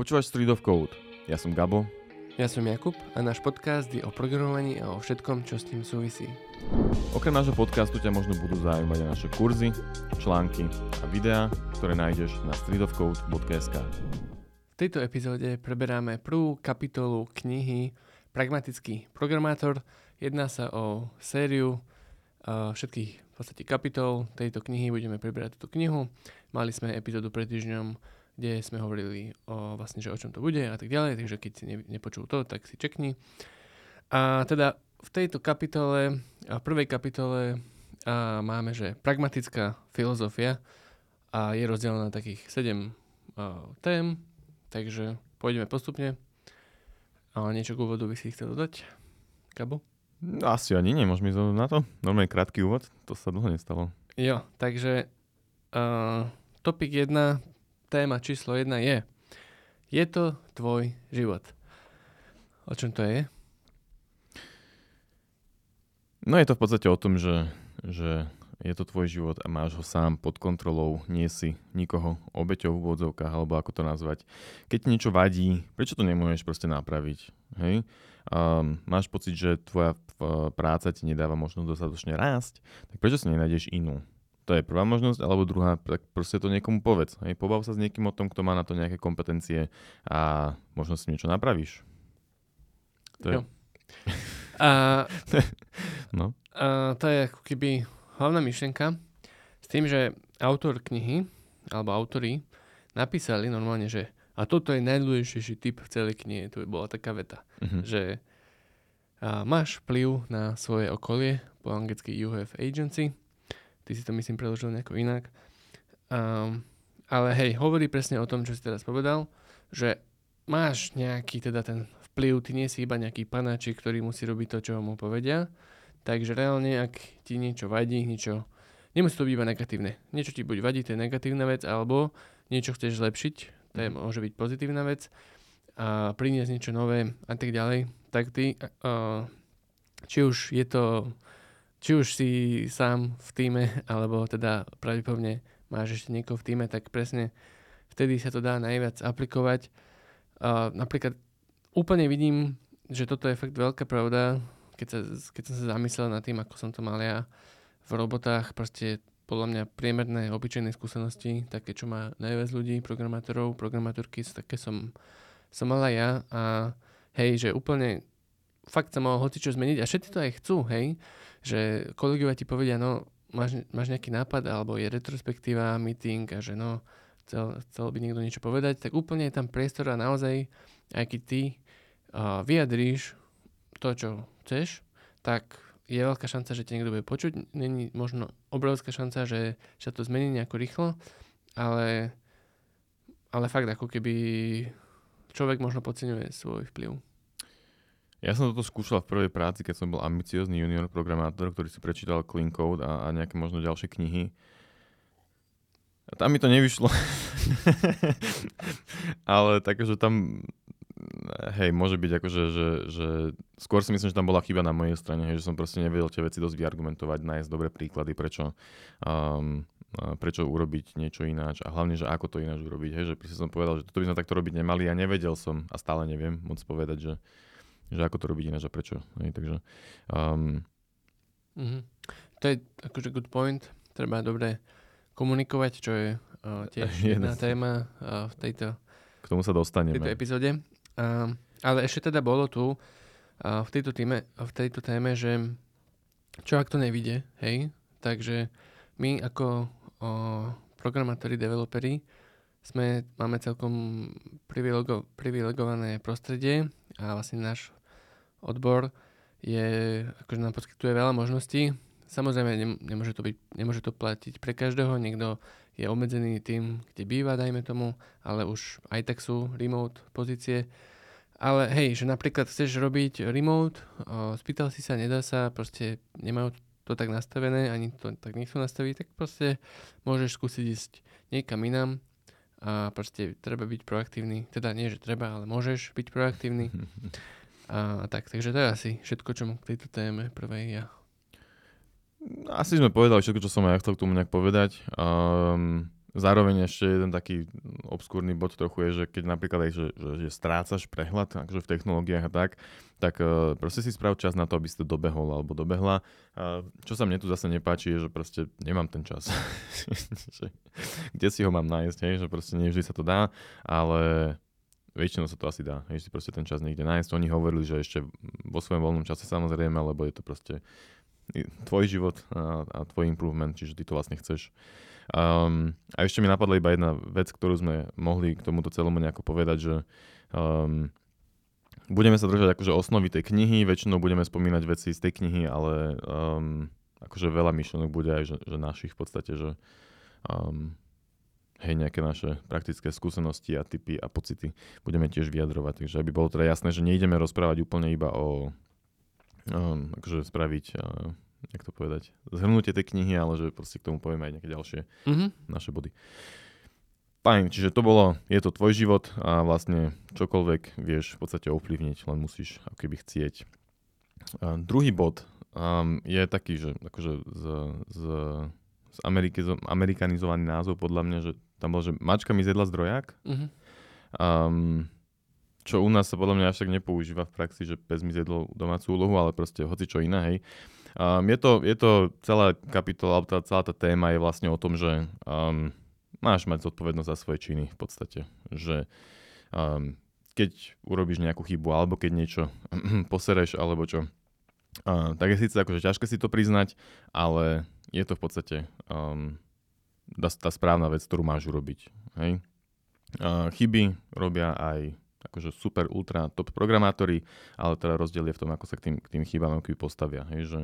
Počúvaš Street of Code. Ja som Gabo. Ja som Jakub a náš podcast je o programovaní a o všetkom, čo s tým súvisí. Okrem nášho podcastu ťa možno budú zaujímať aj naše kurzy, články a videá, ktoré nájdeš na streetofcode.sk. V tejto epizóde preberáme prvú kapitolu knihy Pragmatický programátor. Jedná sa o sériu uh, všetkých v podstate kapitol tejto knihy. Budeme preberať túto knihu. Mali sme epizódu pred týždňom kde sme hovorili o, vlastne, že o čom to bude a tak ďalej, takže keď si ne, nepočul to, tak si čekni. A teda v tejto kapitole, v prvej kapitole a máme, že pragmatická filozofia a je rozdelená na takých 7 a, tém, takže pôjdeme postupne. A niečo k úvodu by si chcel dodať? Gabo? Asi ani nie, môžeme ísť na to. Normálne krátky úvod, to sa dlho nestalo. Jo, takže uh, topik 1 téma číslo jedna je, je to tvoj život. O čom to je? No je to v podstate o tom, že, že je to tvoj život a máš ho sám pod kontrolou, nie si nikoho obeťou v úvodzovkách, alebo ako to nazvať. Keď ti niečo vadí, prečo to nemôžeš proste napraviť? Hej? Um, máš pocit, že tvoja práca ti nedáva možnosť dostatočne rásť, tak prečo si nenájdeš inú? To je prvá možnosť, alebo druhá, tak proste to niekomu povedz. Hej, pobav sa s niekým o tom, kto má na to nejaké kompetencie a možno si niečo napravíš. To je... a, no. a, to je ako keby hlavná myšlienka s tým, že autor knihy, alebo autory, napísali normálne, že a toto je najdôležitejší typ v celej knihe. To bola taká veta, uh-huh. že a, máš vplyv na svoje okolie, po anglicky you have agency, Ty si to myslím preložil nejako inak. Um, ale hej, hovorí presne o tom, čo si teraz povedal, že máš nejaký teda ten vplyv, ty nie si iba nejaký panáčik, ktorý musí robiť to, čo mu povedia. Takže reálne, ak ti niečo vadí, niečo, nemusí to byť iba negatívne. Niečo ti buď vadí, to je negatívna vec, alebo niečo chceš zlepšiť, to je, mhm. môže byť pozitívna vec a priniesť niečo nové a tak ďalej, tak ty, uh, či už je to či už si sám v týme, alebo teda pravdepodobne máš ešte niekoho v týme, tak presne vtedy sa to dá najviac aplikovať. Uh, napríklad úplne vidím, že toto je fakt veľká pravda, keď, sa, keď som sa zamyslel nad tým, ako som to mal ja v robotách, proste podľa mňa priemerné, obyčajné skúsenosti, také, čo má najviac ľudí, programátorov, programátorky, také som, som mala ja a hej, že úplne fakt sa mohol hocičo zmeniť a všetci to aj chcú, hej, že kolegovia ti povedia, no máš, máš nejaký nápad alebo je retrospektíva, meeting a že no chcel, chcel by niekto niečo povedať, tak úplne je tam priestor a naozaj, aj keď ty uh, vyjadríš to, čo chceš, tak je veľká šanca, že ťa niekto bude počuť. Není možno obrovská šanca, že sa to zmení nejako rýchlo, ale, ale fakt ako keby človek možno podceňuje svoj vplyv. Ja som toto skúšal v prvej práci, keď som bol ambiciózny junior programátor, ktorý si prečítal Clean Code a, a nejaké možno ďalšie knihy. A tam mi to nevyšlo. Ale takže tam, hej, môže byť akože, že, že skôr si myslím, že tam bola chyba na mojej strane, hej, že som proste nevedel tie veci dosť vyargumentovať, nájsť dobré príklady, prečo, um, prečo urobiť niečo ináč a hlavne, že ako to ináč urobiť. Hej, že som povedal, že toto by sme takto robiť nemali a nevedel som a stále neviem moc povedať, že že ako to robiť ináč a prečo. Hej, takže, um, mm-hmm. To je akože good point. Treba dobre komunikovať, čo je uh, tiež jedna téma uh, v tejto k tomu sa dostaneme. V tejto epizóde. Uh, ale ešte teda bolo tu uh, v, tejto týme, v tejto téme, že čo ak to nevidie, hej? Takže my ako uh, programátori, developeri sme, máme celkom privilego, privilegované prostredie a vlastne náš odbor je, akože nám poskytuje veľa možností. Samozrejme, ne, nemôže, to byť, nemôže to platiť pre každého, niekto je obmedzený tým, kde býva, dajme tomu, ale už aj tak sú remote pozície. Ale hej, že napríklad chceš robiť remote, o, spýtal si sa, nedá sa, proste nemajú to tak nastavené, ani to tak nechcú nastaviť, tak proste môžeš skúsiť ísť niekam inám a proste treba byť proaktívny. Teda nie, že treba, ale môžeš byť proaktívny. A tak, takže to je asi všetko, čo mám k tejto téme prvej ja. Asi sme povedali všetko, čo som aj ja chcel k tomu nejak povedať. Um, zároveň ešte jeden taký obskúrny bod trochu je, že keď napríklad aj, že, že, že strácaš prehľad akože v technológiách a tak, tak uh, proste si sprav čas na to, aby si to dobehol alebo dobehla. Uh, čo sa mne tu zase nepáči je, že proste nemám ten čas. Kde si ho mám nájsť, hej? že proste nevždy sa to dá, ale väčšinou sa to asi dá, hej, si proste ten čas niekde nájsť. Oni hovorili, že ešte vo svojom voľnom čase samozrejme, lebo je to proste tvoj život a, a tvoj improvement, čiže ty to vlastne chceš. Um, a ešte mi napadla iba jedna vec, ktorú sme mohli k tomuto celému nejako povedať, že um, budeme sa držať akože osnovy tej knihy, väčšinou budeme spomínať veci z tej knihy, ale um, akože veľa myšlenok bude aj že, že našich v podstate, že um, hej, nejaké naše praktické skúsenosti a typy a pocity budeme tiež vyjadrovať. Takže aby bolo teda jasné, že neideme rozprávať úplne iba o um, akože spraviť jak to povedať, zhrnutie tej knihy, ale že proste k tomu povieme aj nejaké ďalšie mm-hmm. naše body. Fajn, čiže to bolo, je to tvoj život a vlastne čokoľvek vieš v podstate ovplyvniť, len musíš ako keby chcieť. A druhý bod um, je taký, že akože z, z, z amerikanizovaný názov podľa mňa, že tam bol, že mačka mi zjedla zdroják. Mm-hmm. Um, čo u nás sa podľa mňa tak nepoužíva v praxi, že pes mi zjedol domácu úlohu, ale proste hoci čo iné, hej. Um, je, to, je to celá kapitola, tá, celá tá téma je vlastne o tom, že um, máš mať zodpovednosť za svoje činy v podstate. Že um, keď urobíš nejakú chybu, alebo keď niečo posereš, alebo čo, uh, tak je síce akože ťažké si to priznať, ale je to v podstate um, tá, správna vec, ktorú máš urobiť. Hej? Uh, chyby robia aj akože super, ultra, top programátori, ale teda rozdiel je v tom, ako sa k tým, k tým chybám postavia. Hej, že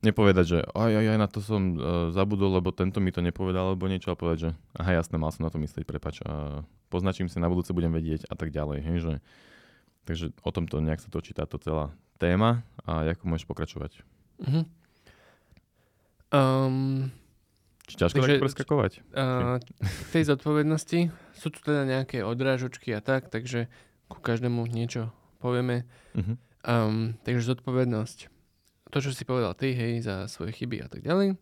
nepovedať, že aj, aj, aj na to som uh, zabudol, lebo tento mi to nepovedal, alebo niečo, a povedať, že aha, jasné, mal som na to myslieť, prepač, uh, poznačím si, na budúce budem vedieť a tak ďalej. Hej, že, takže o tomto nejak sa točí táto celá téma a ako môžeš pokračovať. Mm-hmm. Um, ťažko Takže, tak preskakovať? Uh, v tej zodpovednosti sú tu teda nejaké odrážočky a tak, takže ku každému niečo povieme. Uh-huh. Um, takže zodpovednosť. To, čo si povedal ty, hej, za svoje chyby a tak ďalej,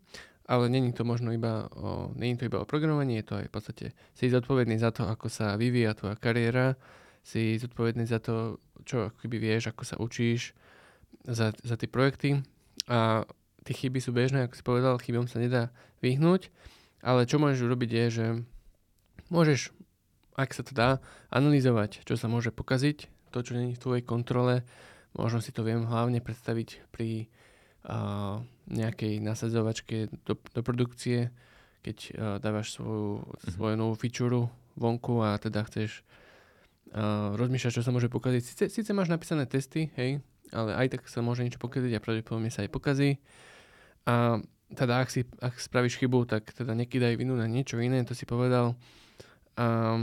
ale není to možno iba o, není to iba o programovaní, je to aj v podstate, si zodpovedný za to, ako sa vyvíja tvoja kariéra, si zodpovedný za to, čo akoby vieš, ako sa učíš, za, za tie projekty a tie chyby sú bežné, ako si povedal, chybom sa nedá vyhnúť, ale čo môžeš urobiť je, že môžeš, ak sa to dá, analyzovať, čo sa môže pokaziť, to, čo není v tvojej kontrole, možno si to viem hlavne predstaviť pri uh, nejakej nasadzovačke do, do produkcie, keď uh, dávaš svoju, mm-hmm. svoju novú feature vonku a teda chceš uh, rozmýšľať, čo sa môže pokaziť. Sice, síce máš napísané testy, hej, ale aj tak sa môže niečo pokaziť a pravdepodobne sa aj pokazí. A teda ak, si, ak spravíš chybu, tak teda nekydaj vinu na niečo iné, to si povedal. A,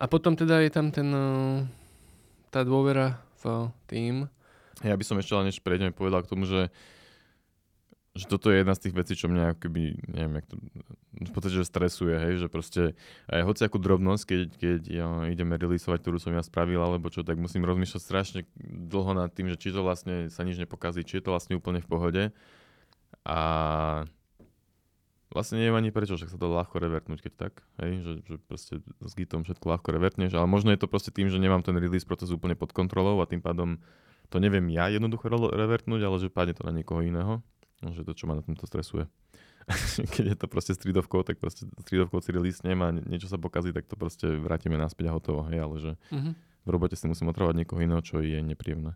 a potom teda je tam ten, eh, tá dôvera v tým. Ja by som ešte len než prejdeme povedal k tomu, že že toto je jedna z tých vecí, čo mňa akoby, neviem, jak to, v podstate, že stresuje, hej, že proste aj hoci akú drobnosť, keď, keď ja, ideme releaseovať, ktorú som ja spravil, alebo čo, tak musím rozmýšľať strašne dlho nad tým, že či to vlastne sa nič nepokazí, či je to vlastne úplne v pohode. A vlastne neviem ani prečo, však sa to ľahko revertnúť, keď tak, hej, že, že proste s Gitom všetko ľahko revertneš, ale možno je to proste tým, že nemám ten release proces úplne pod kontrolou a tým pádom to neviem ja jednoducho revertnúť, ale že padne to na niekoho iného. No, že to, čo ma na tomto stresuje. Keď je to proste stridovkou, tak proste stridovkou si releasnem a niečo sa pokazí, tak to proste vrátime naspäť a hotovo. Hej, ale že mm-hmm. v robote si musím otravať niekoho iného, čo je nepríjemné.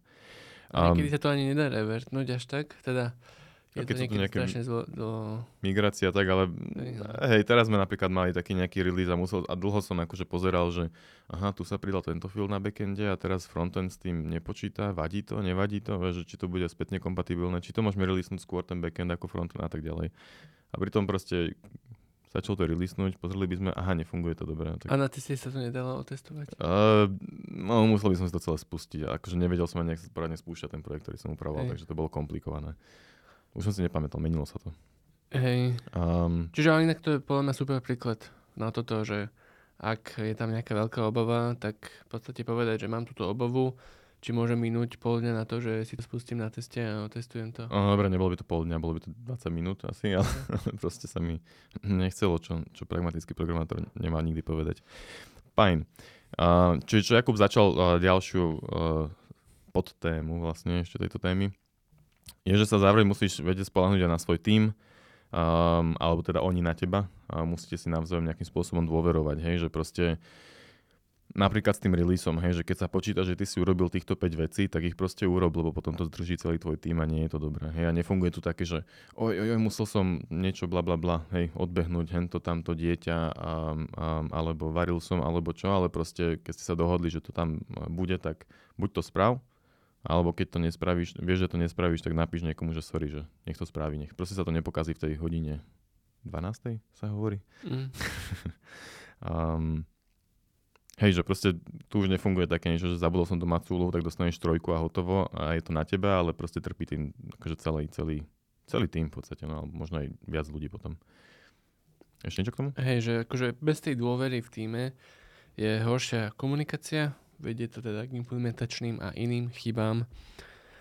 A niekedy sa to ani nedá revertnúť až tak, teda je keď to niekedy nejaké zlo, do... migrácia, tak ale hej, teraz sme napríklad mali taký nejaký release a, musel, a dlho som akože pozeral, že aha, tu sa pridal tento fil na backende a teraz frontend s tým nepočíta, vadí to, nevadí to, že či to bude spätne kompatibilné, či to môžeme releasenúť skôr ten backend ako frontend a tak ďalej. A pritom proste začal to releasenúť, pozreli by sme, aha, nefunguje to dobre. Tak... A na teste sa to nedalo otestovať? Uh, no, musel by som si to celé spustiť. Akože nevedel som ani, nejak poradne spúšťať ten projekt, ktorý som upravoval, takže to bolo komplikované. Už som si nepamätal, menilo sa to. Hej. Um, Čiže ale inak to je podľa mňa super príklad na toto, že ak je tam nejaká veľká obava, tak v podstate povedať, že mám túto obavu, či môže minúť pol dňa na to, že si to spustím na teste a testujem to. No, dobre, nebolo by to pol dňa, bolo by to 20 minút asi, ale proste sa mi nechcelo, čo, čo pragmatický programátor nemá nikdy povedať. Fajn. Uh, čiže čo Jakub začal uh, ďalšiu uh, podtému vlastne ešte tejto témy, je, že sa zároveň musíš vedieť spolahnúť aj na svoj tím, um, alebo teda oni na teba a musíte si navzájom nejakým spôsobom dôverovať, hej, že proste napríklad s tým releaseom, hej, že keď sa počíta, že ty si urobil týchto 5 vecí, tak ich proste urob, lebo potom to zdrží celý tvoj tým a nie je to dobré. Hej, a nefunguje tu také, že oj, oj, oj, musel som niečo bla bla bla, hej, odbehnúť hento tamto dieťa, a, a, alebo varil som, alebo čo, ale proste keď ste sa dohodli, že to tam bude, tak buď to sprav, alebo keď to nespravíš, vieš, že to nespravíš, tak napíš niekomu, že sorry, že nech to spraví, nech proste sa to nepokazí v tej hodine 12. sa hovorí. Mm. um, Hej, že proste tu už nefunguje také niečo, že zabudol som domácu úlohu, tak dostaneš trojku a hotovo a je to na teba, ale proste trpí tým akože celý, celý, celý tým v podstate, no, možno aj viac ľudí potom. Ešte niečo k tomu? Hej, že akože bez tej dôvery v týme je horšia komunikácia, vedie to teda k implementačným a iným chybám.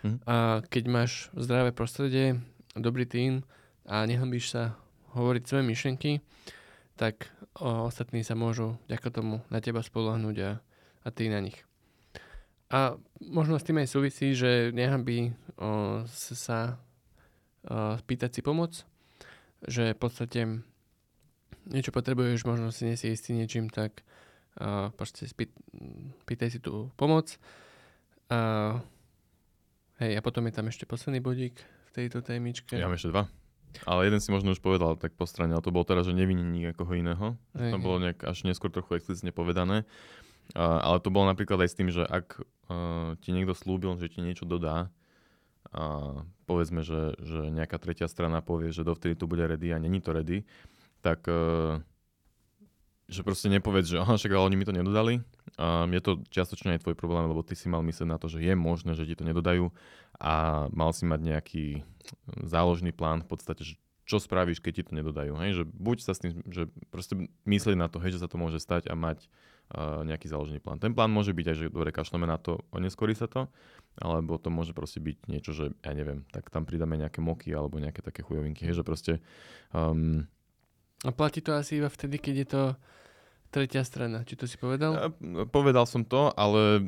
Hm. A keď máš zdravé prostredie, dobrý tým a nehambíš sa hovoriť svoje myšlenky, tak o, ostatní sa môžu vďaka tomu na teba spolahnuť a, a ty na nich. A možno s tým aj súvisí, že nehambí o, sa o, pýtať si pomoc, že v podstate niečo potrebuješ, možno si nie si istý niečím, tak uh, proste spýt, pýtaj si tú pomoc. Uh, hej, a potom je tam ešte posledný bodík v tejto témičke. Ja mám ešte dva. Ale jeden si možno už povedal tak po strane, ale to bolo teraz, že neviní nikoho iného. Ej, to bolo nejak až neskôr trochu explicitne povedané. Uh, ale to bolo napríklad aj s tým, že ak uh, ti niekto slúbil, že ti niečo dodá, a povedzme, že, že nejaká tretia strana povie, že dovtedy to bude ready a není to ready, tak uh, že proste nepovedz, že aha, však ale oni mi to nedodali. Um, je to čiastočne aj tvoj problém, lebo ty si mal myslieť na to, že je možné, že ti to nedodajú a mal si mať nejaký záložný plán v podstate, že čo spravíš, keď ti to nedodajú. Hej? Že buď sa s tým, že proste myslieť na to, hej, že sa to môže stať a mať uh, nejaký záložný plán. Ten plán môže byť aj, že dobre, kašleme na to, oneskorí sa to, alebo to môže proste byť niečo, že ja neviem, tak tam pridáme nejaké moky alebo nejaké také chujovinky. Hej, že proste... Um, a platí to asi iba vtedy, keď je to tretia strana. Či to si povedal? Uh, povedal som to, ale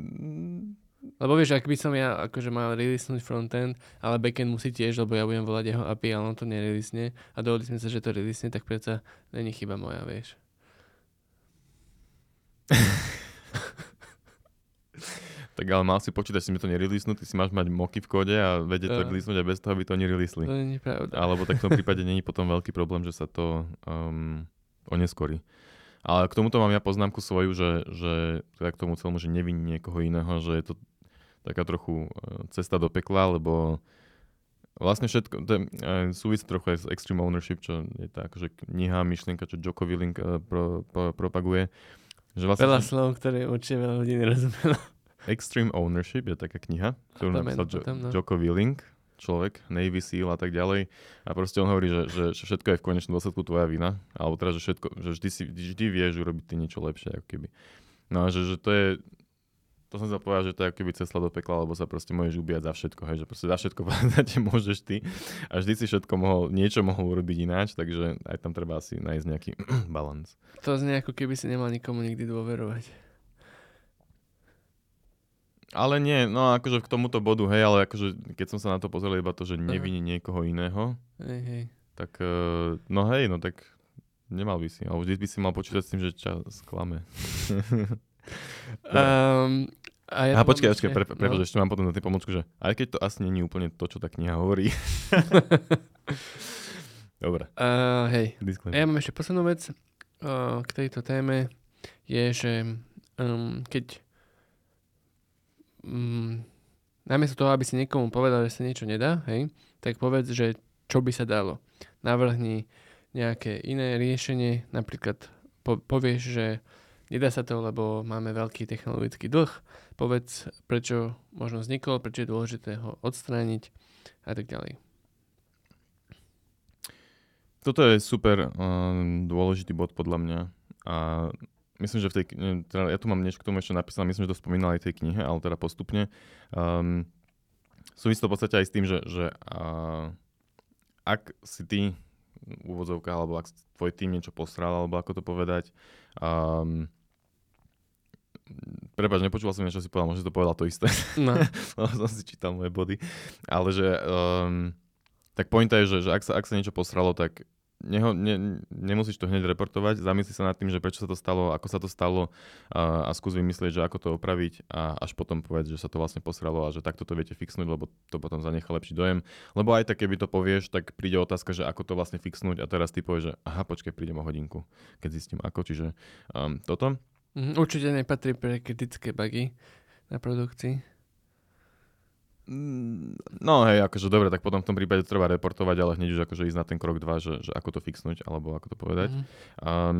lebo vieš, ak by som ja akože mal releasenúť frontend, ale backend musí tiež, lebo ja budem volať jeho API, ale on to nereleasne a dohodli sme sa, že to releasne, tak predsa není chyba moja, vieš. tak ale mal si počítať, si mi to nereleasenú, ty si máš mať moky v kóde a vedieť to uh, releasenúť a bez toho, aby to nereleasli. To nie je pravda. Alebo tak v tom prípade není potom veľký problém, že sa to um, oneskorí. Ale k tomuto mám ja poznámku svoju, že, že teda k tomu celému, že neviní niekoho iného, že je to taká trochu e, cesta do pekla, lebo vlastne všetko, to je, súvisí trochu aj s Extreme Ownership, čo je tá akože kniha, myšlienka, čo Joko Willing uh, pro, pro, propaguje. Že vlastne, veľa slov, ktoré určite veľa ľudí nerozumelo. Extreme Ownership je taká kniha, ktorú napísal jo, no. Joko Willing človek, Navy SEAL a tak ďalej. A proste on hovorí, že, že, že všetko je v konečnom dôsledku tvoja vina. Alebo teda, že, všetko, že vždy, si, vždy vieš urobiť ty niečo lepšie, ako keby. No a že, že to je, to som sa povedal, že to je ako keby cesta do pekla, lebo sa proste môžeš ubíjať za všetko, hej, že proste za všetko môžeš ty a vždy si všetko mohol, niečo mohol urobiť ináč, takže aj tam treba asi nájsť nejaký balans. To znie ako keby si nemal nikomu nikdy dôverovať. Ale nie, no akože k tomuto bodu, hej, ale akože keď som sa na to pozrel iba to, že neviní niekoho iného, hej, hej. tak uh, no hej, no tak nemal by si, alebo vždy by si mal počítať s tým, že čas sklame. um, a ja a počkaj, počkaj, pre, pre, no. ešte mám potom na tej pomočku, že aj keď to asi není úplne to, čo tá kniha hovorí. Dobre. Uh, hej, Disclaimer. ja mám ešte poslednú vec uh, k tejto téme, je, že um, keď mm, namiesto toho, aby si niekomu povedal, že sa niečo nedá, hej, tak povedz, že čo by sa dalo. Navrhni nejaké iné riešenie, napríklad po, povieš, že nedá sa to, lebo máme veľký technologický dlh, povedz, prečo možno vznikol, prečo je dôležité ho odstrániť a tak ďalej. Toto je super um, dôležitý bod podľa mňa a myslím, že v tej, teda ja tu mám niečo k tomu ešte napísané, myslím, že to spomínal aj tej knihe, ale teda postupne. Um, súvisí to v podstate aj s tým, že, že uh, ak si ty úvodzovka, alebo ak tvoj tým niečo posral, alebo ako to povedať, um, Prepač, nepočúval som niečo, si povedal, možno to povedal to isté. No. som si čítal moje body. Ale že, um, tak pointa je, že, že ak, sa, ak sa niečo posralo, tak neho, ne, nemusíš to hneď reportovať, zamysli sa nad tým, že prečo sa to stalo, ako sa to stalo a, a skús vymyslieť, že ako to opraviť a až potom povedz, že sa to vlastne posralo a že takto to viete fixnúť, lebo to potom zanecha lepší dojem. Lebo aj tak, keby to povieš, tak príde otázka, že ako to vlastne fixnúť a teraz ty povieš, že aha, počkaj, prídem o hodinku, keď zistím ako, čiže um, toto. Mhm, určite nepatrí pre kritické bugy na produkcii. No hej, akože dobre, tak potom v tom prípade treba reportovať, ale hneď už akože ísť na ten krok 2, že, že ako to fixnúť, alebo ako to povedať. Mm. Um,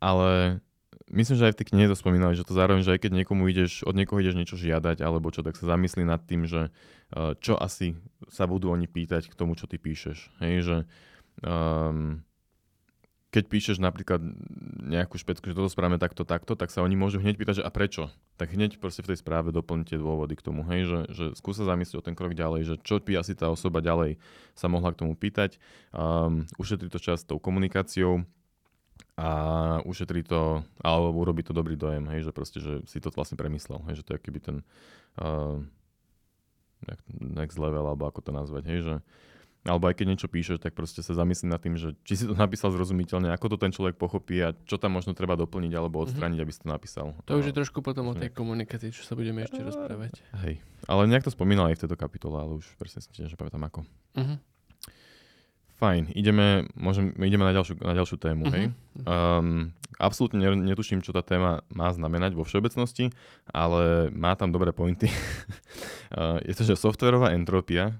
ale myslím, že aj v tej knihe to spomínali, že to zároveň, že aj keď niekomu ideš, od niekoho ideš niečo žiadať, alebo čo, tak sa zamyslí nad tým, že uh, čo asi sa budú oni pýtať k tomu, čo ty píšeš. Hej, že um, keď píšeš napríklad nejakú špecku, že toto správame takto, takto, tak sa oni môžu hneď pýtať, že a prečo? Tak hneď proste v tej správe doplňte dôvody k tomu, hej, že, že skúsa zamyslieť o ten krok ďalej, že čo by asi tá osoba ďalej sa mohla k tomu pýtať. Um, ušetrí to čas tou komunikáciou a ušetrí to, alebo urobí to dobrý dojem, hej, že proste, že si to vlastne premyslel, hej, že to je keby ten uh, next level, alebo ako to nazvať, hej, že alebo aj keď niečo píšeš, tak proste sa zamyslím nad tým, že či si to napísal zrozumiteľne, ako to ten človek pochopí a čo tam možno treba doplniť alebo mhm. odstrániť, mm-hmm. aby si to napísal. To už je trošku potom o tej komunikácii, čo sa budeme ešte rozprávať. Hej, ale nejak to spomínal aj v tejto kapitole, ale už presne si tiež pamätám ako. Mm-hmm. Fajn, ideme, môžem, ideme na ďalšiu, na ďalšiu tému, uh-huh. hej. Um, absolútne netuším, čo tá téma má znamenať vo všeobecnosti, ale má tam dobré pointy. uh, je to, že softverová entropia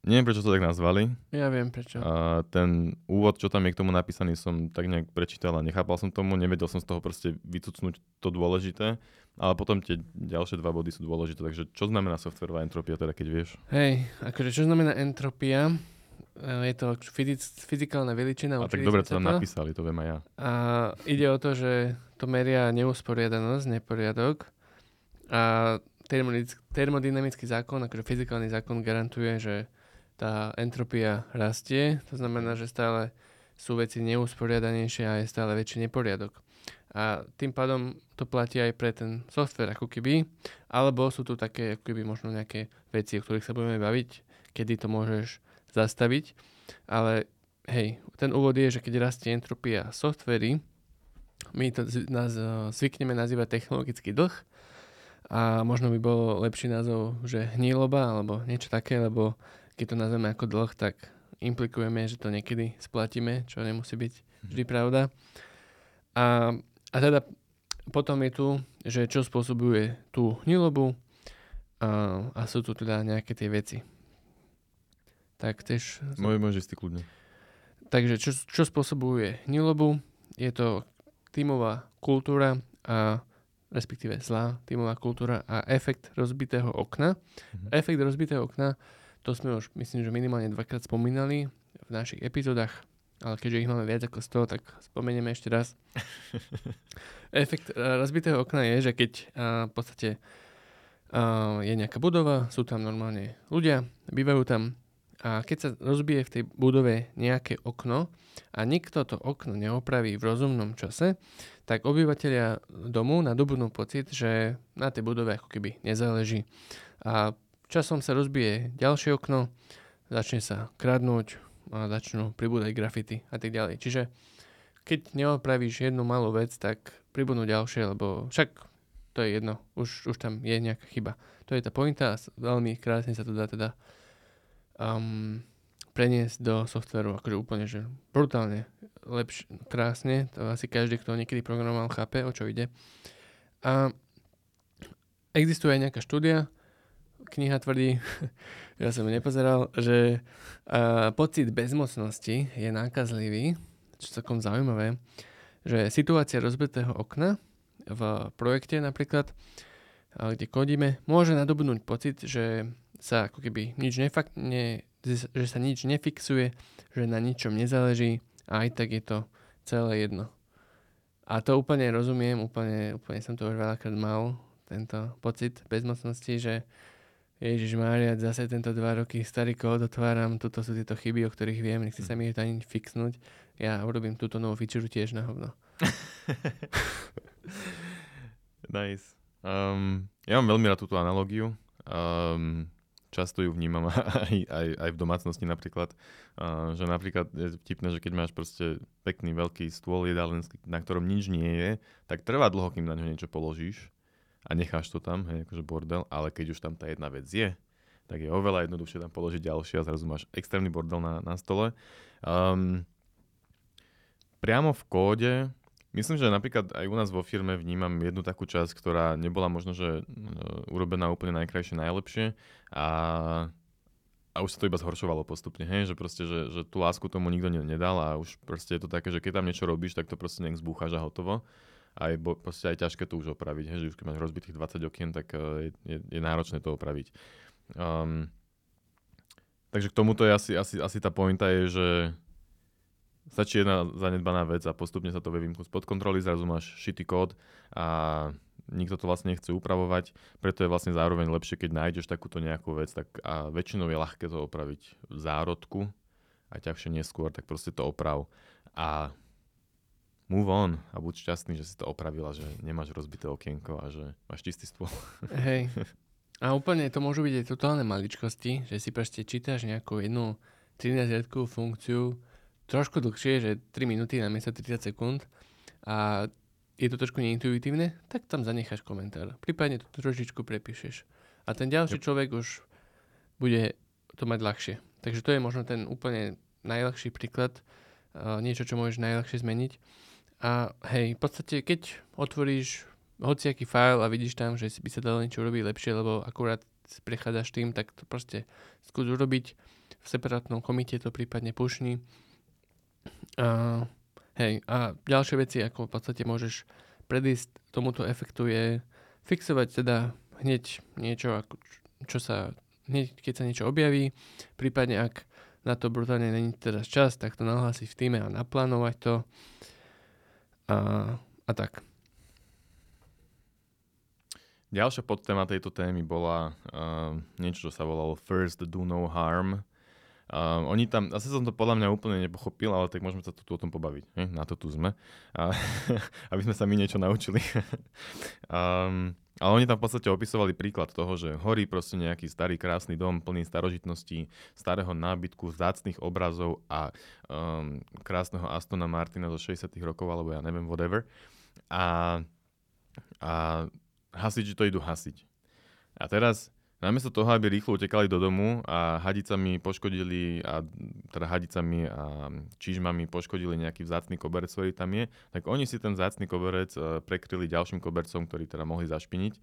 Neviem, prečo to tak nazvali. Ja viem prečo. A ten úvod, čo tam je k tomu napísaný, som tak nejak prečítal a nechápal som tomu, nevedel som z toho proste vycucnúť to dôležité, ale potom tie ďalšie dva body sú dôležité, takže čo znamená softverová entropia, teda keď vieš? Hej, akože čo znamená entropia? E, je to fyzic, fyzikálna veličina. A tak dobre to tam napísali, to viem aj ja. A ide o to, že to meria neusporiadanosť, neporiadok. A termodynamický zákon, akože fyzikálny zákon garantuje, že tá entropia rastie, to znamená, že stále sú veci neusporiadanejšie a je stále väčší neporiadok. A tým pádom to platí aj pre ten software ako keby, alebo sú tu také ako keby možno nejaké veci, o ktorých sa budeme baviť, kedy to môžeš zastaviť, ale hej, ten úvod je, že keď rastie entropia softvery, my to nás, zvykneme nazývať technologický dlh a možno by bolo lepší názov, že hníloba alebo niečo také, lebo keď to nazveme ako dlh, tak implikujeme, že to niekedy splatíme, čo nemusí byť vždy pravda. A, a teda potom je tu, že čo spôsobuje tú hnilobu a, a sú tu teda nejaké tie veci. Tak tiež... Môj, môžeš si kľudne. Takže čo, čo spôsobuje hnilobu? Je to tímová kultúra a respektíve zlá tímová kultúra a efekt rozbitého okna. Mm-hmm. Efekt rozbitého okna to sme už, myslím, že minimálne dvakrát spomínali v našich epizódach, ale keďže ich máme viac ako 100, tak spomenieme ešte raz. Efekt uh, rozbitého okna je, že keď uh, v podstate uh, je nejaká budova, sú tam normálne ľudia, bývajú tam a keď sa rozbije v tej budove nejaké okno a nikto to okno neopraví v rozumnom čase, tak obyvateľia domu nadobudnú pocit, že na tej budove ako keby nezáleží. A Časom sa rozbije ďalšie okno, začne sa kradnúť a začnú pribúdať grafity a tak ďalej. Čiže keď neopravíš jednu malú vec, tak pribudnú ďalšie, lebo však to je jedno, už, už tam je nejaká chyba. To je tá pointa a veľmi krásne sa to dá teda um, preniesť do softveru, akože úplne, že brutálne, lepšie, krásne, to asi každý, kto niekedy programoval, chápe, o čo ide. A existuje aj nejaká štúdia, kniha tvrdí, ja som ju nepozeral, že uh, pocit bezmocnosti je nákazlivý, čo celkom zaujímavé, že situácia rozbitého okna v projekte napríklad, uh, kde kodíme, môže nadobudnúť pocit, že sa ako keby nič nefakt, ne, že sa nič nefixuje, že na ničom nezáleží a aj tak je to celé jedno. A to úplne rozumiem, úplne, úplne som to už veľakrát mal, tento pocit bezmocnosti, že Ježiš Mária, zase tento dva roky starý kód otváram, toto sú tieto chyby, o ktorých viem, nechci sa mi to ani fixnúť. Ja urobím túto novú feature tiež na hovno. nice. Um, ja mám veľmi rád túto analogiu. Um, často ju vnímam aj, aj, aj v domácnosti napríklad, uh, že napríklad je vtipné, že keď máš proste pekný veľký stôl jedálenský, na ktorom nič nie je, tak trvá dlho, kým na ňo niečo položíš a necháš to tam, hej, akože bordel, ale keď už tam tá jedna vec je, tak je oveľa jednoduchšie tam položiť ďalšie a zrazu máš extrémny bordel na, na stole. Um, priamo v kóde, myslím, že napríklad aj u nás vo firme vnímam jednu takú časť, ktorá nebola možno, že uh, urobená úplne najkrajšie, najlepšie a, a už sa to iba zhoršovalo postupne, hej, že proste, že, že tú lásku tomu nikto nedal a už proste je to také, že keď tam niečo robíš, tak to proste nech zbúchaš a hotovo a je bo, aj ťažké to už opraviť. Hej, že už keď máš rozbitých 20 okien, tak uh, je, je, je náročné to opraviť. Um, takže k tomuto je asi, asi, asi tá pointa je, že stačí jedna zanedbaná vec a postupne sa to vie vymknúť spod kontroly, zrazu máš šitý kód a nikto to vlastne nechce upravovať, preto je vlastne zároveň lepšie, keď nájdeš takúto nejakú vec, tak a väčšinou je ľahké to opraviť v zárodku a ťažšie neskôr, tak proste to oprav. A move on a buď šťastný, že si to opravila, že nemáš rozbité okienko a že máš čistý stôl. Hej. A úplne to môžu byť aj totálne maličkosti, že si proste čítaš nejakú jednu 13 riadkovú funkciu trošku dlhšie, že 3 minúty na miesto 30 sekúnd a je to trošku neintuitívne, tak tam zanecháš komentár. Prípadne to trošičku prepíšeš. A ten ďalší yep. človek už bude to mať ľahšie. Takže to je možno ten úplne najľahší príklad, niečo, čo môžeš najľahšie zmeniť. A hej, v podstate keď otvoríš hociaký file a vidíš tam, že by sa dalo niečo urobiť lepšie, lebo akurát prechádzaš tým, tak to proste skús urobiť. V separátnom komite to prípadne pušni. A, hej, a ďalšie veci, ako v podstate môžeš predísť tomuto efektu je fixovať teda hneď niečo, ako, čo sa, hneď keď sa niečo objaví, prípadne ak na to brutálne není teraz čas, tak to nahlásiť v týme a naplánovať to a, a tak. Ďalšia podtéma tejto témy bola uh, niečo, čo sa volalo First Do No Harm. Uh, oni tam, asi som to podľa mňa úplne nepochopil, ale tak môžeme sa tu, tu o tom pobaviť. Ne? Na to tu sme. Uh, aby sme sa my niečo naučili. um, ale oni tam v podstate opisovali príklad toho, že horí proste nejaký starý krásny dom plný starožitností, starého nábytku, vzácných obrazov a um, krásneho Astona Martina zo 60 rokov, alebo ja neviem, whatever. A, a hasiči to idú hasiť. A teraz Namiesto toho, aby rýchlo utekali do domu a hadicami poškodili, a, teda hadicami a čižmami poškodili nejaký vzácný koberec, ktorý tam je, tak oni si ten vzácný koberec e, prekryli ďalším kobercom, ktorý teda mohli zašpiniť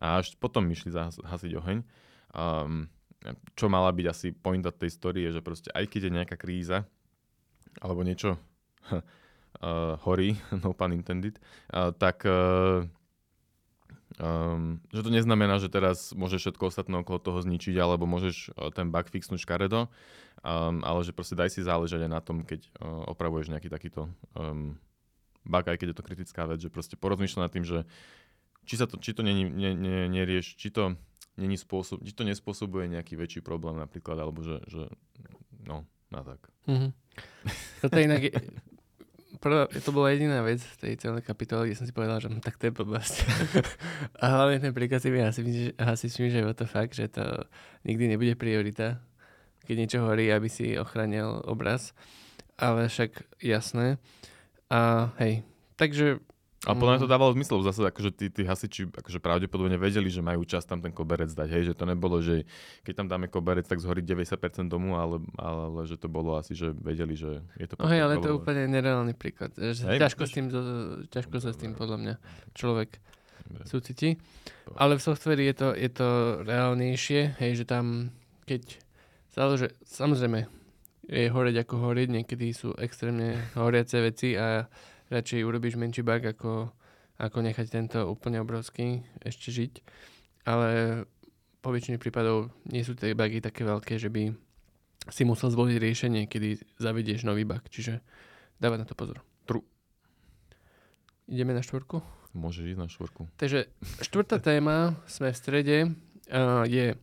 a až potom išli zahasiť oheň. Um, čo mala byť asi pointa tej story je, že proste aj keď je nejaká kríza alebo niečo uh, horí, no pun intended, uh, tak uh, Um, že to neznamená, že teraz môžeš všetko ostatné okolo toho zničiť, alebo môžeš uh, ten bug fixnúť škaredo, um, ale že proste daj si záležať aj na tom, keď uh, opravuješ nejaký takýto um, bug, aj keď je to kritická vec, že proste porozmýšľa nad tým, že či, sa to, či to nerieš, či to, není spôsob, či to nespôsobuje nejaký väčší problém napríklad, alebo že, že no, na tak. Mm-hmm. Toto je inak prvá, to bola jediná vec v tej celej kapitole, kde som si povedal, že tak to je blbosť. a hlavne ten príkaz si mi asi, asi myslím, že je to fakt, že to nikdy nebude priorita, keď niečo horí, aby si ochránil obraz. Ale však jasné. A hej, takže a podľa mňa to mm. dávalo zmysel zase, akože tí, tí hasiči akože pravdepodobne vedeli, že majú čas tam ten koberec dať, hej, že to nebolo, že keď tam dáme koberec, tak zhorí 90% domu, ale, ale že to bolo asi, že vedeli, že je to... No hej, ale to je úplne nereálny príklad. Že hej, ťažko, s tým, ťažko sa s tým podľa mňa človek súciti. Ale v softveri je to, je to reálnejšie, hej, že tam keď záleže, samozrejme je horeť ako horeť, niekedy sú extrémne horiace veci a radšej urobíš menší bug, ako, ako nechať tento úplne obrovský ešte žiť. Ale po väčšine prípadov nie sú tie bugy také veľké, že by si musel zvoliť riešenie, kedy zavedieš nový bug. Čiže dávať na to pozor. True. Ideme na štvorku? Môžeš ísť na štvorku. Takže štvrtá téma, sme v strede, uh, je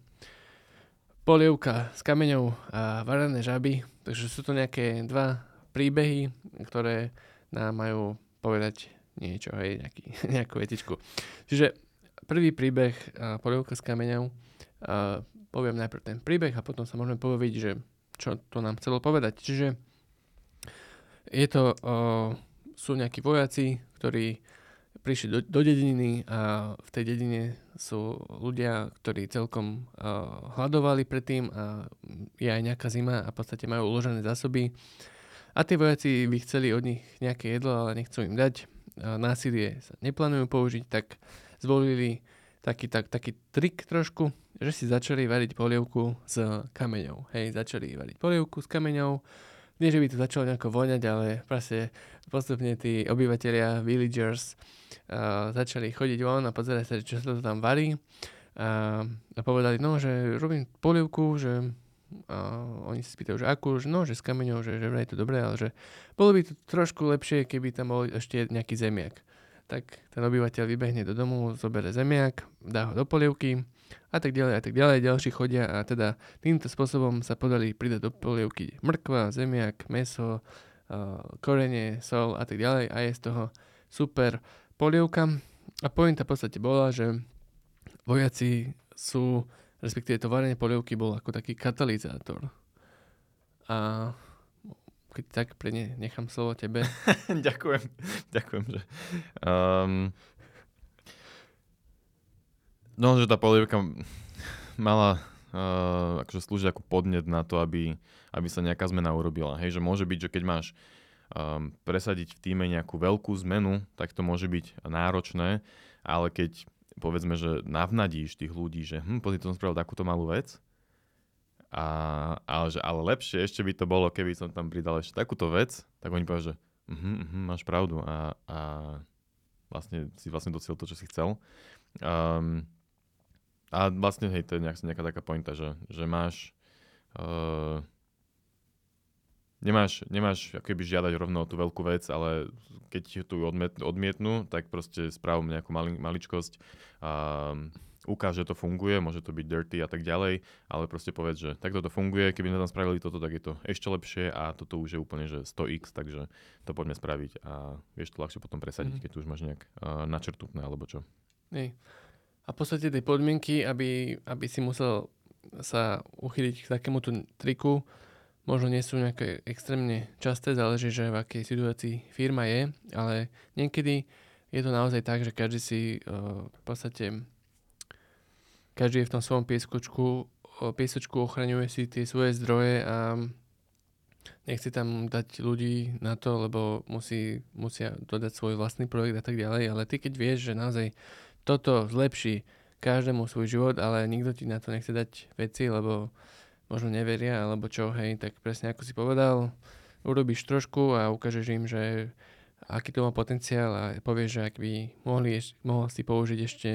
polievka s kameňou a varené žaby. Takže sú to nejaké dva príbehy, ktoré nám majú povedať niečo, hej, nejaký, nejakú vetičku. Čiže prvý príbeh uh, polievka s kameňou, poviem najprv ten príbeh a potom sa môžeme povedať, že čo to nám chcelo povedať. Čiže je to, uh, sú nejakí vojaci, ktorí prišli do, do dediny a v tej dedine sú ľudia, ktorí celkom uh, hľadovali predtým a je aj nejaká zima a v podstate majú uložené zásoby. A tí vojaci by chceli od nich nejaké jedlo, ale nechcú im dať násilie sa neplánujú použiť, tak zvolili taký, tak, taký trik trošku, že si začali variť polievku s kameňou. Hej, začali variť polievku s kameňou. Nie, že by to začalo nejako voňať, ale proste postupne tí obyvateľia, villagers, uh, začali chodiť von a pozerať sa, čo sa to tam varí. Uh, a povedali, no, že robím polievku, že a oni si spýtajú, že akú, že no, že s kameňou, že, že je to dobré, ale že bolo by to trošku lepšie, keby tam bol ešte nejaký zemiak. Tak ten obyvateľ vybehne do domu, zoberie zemiak, dá ho do polievky a tak ďalej a tak ďalej. Ďalší chodia a teda týmto spôsobom sa podali pridať do polievky mrkva, zemiak, meso, korene, sol a tak ďalej a je z toho super polievka. A pointa v podstate bola, že vojaci sú respektíve to varenie polievky bol ako taký katalizátor. A keď tak pre ne, nechám slovo tebe. ďakujem, ďakujem, že... Um, no, že tá polievka mala uh, akože slúžiť ako podnet na to, aby, aby sa nejaká zmena urobila. Hej, že môže byť, že keď máš um, presadiť v týme nejakú veľkú zmenu, tak to môže byť náročné, ale keď povedzme, že navnadíš tých ľudí, že hm, pozri, som spravil takúto malú vec, a, ale, že, ale lepšie ešte by to bolo, keby som tam pridal ešte takúto vec, tak oni povedia, že uh-huh, uh-huh, máš pravdu a, a vlastne si vlastne dosiel to, čo si chcel. Um, a vlastne, hej, to je nejak, nejaká taká pointa, že, že máš uh, nemáš, nemáš akoby žiadať rovno o tú veľkú vec, ale keď tu odmiet, odmietnú, tak proste správom nejakú mali, maličkosť a ukáž, že to funguje, môže to byť dirty a tak ďalej, ale proste povedz, že takto to funguje, keby sme tam spravili toto, tak je to ešte lepšie a toto už je úplne, že 100x, takže to poďme spraviť a vieš to ľahšie potom presadiť, mm. keď tu už máš nejak uh, načrtutné alebo čo. Nej. A v podstate tie podmienky, aby, aby si musel sa uchyliť k takémuto triku, možno nie sú nejaké extrémne časté, záleží, že v akej situácii firma je, ale niekedy je to naozaj tak, že každý si uh, v podstate každý je v tom svojom pieskočku, piesočku ochraňuje si tie svoje zdroje a nechce tam dať ľudí na to, lebo musí, musia dodať svoj vlastný projekt a tak ďalej, ale ty keď vieš, že naozaj toto zlepší každému svoj život, ale nikto ti na to nechce dať veci, lebo možno neveria, alebo čo, hej, tak presne ako si povedal, urobíš trošku a ukážeš im, že aký to má potenciál a povieš, že ak by mohli, mohol si použiť ešte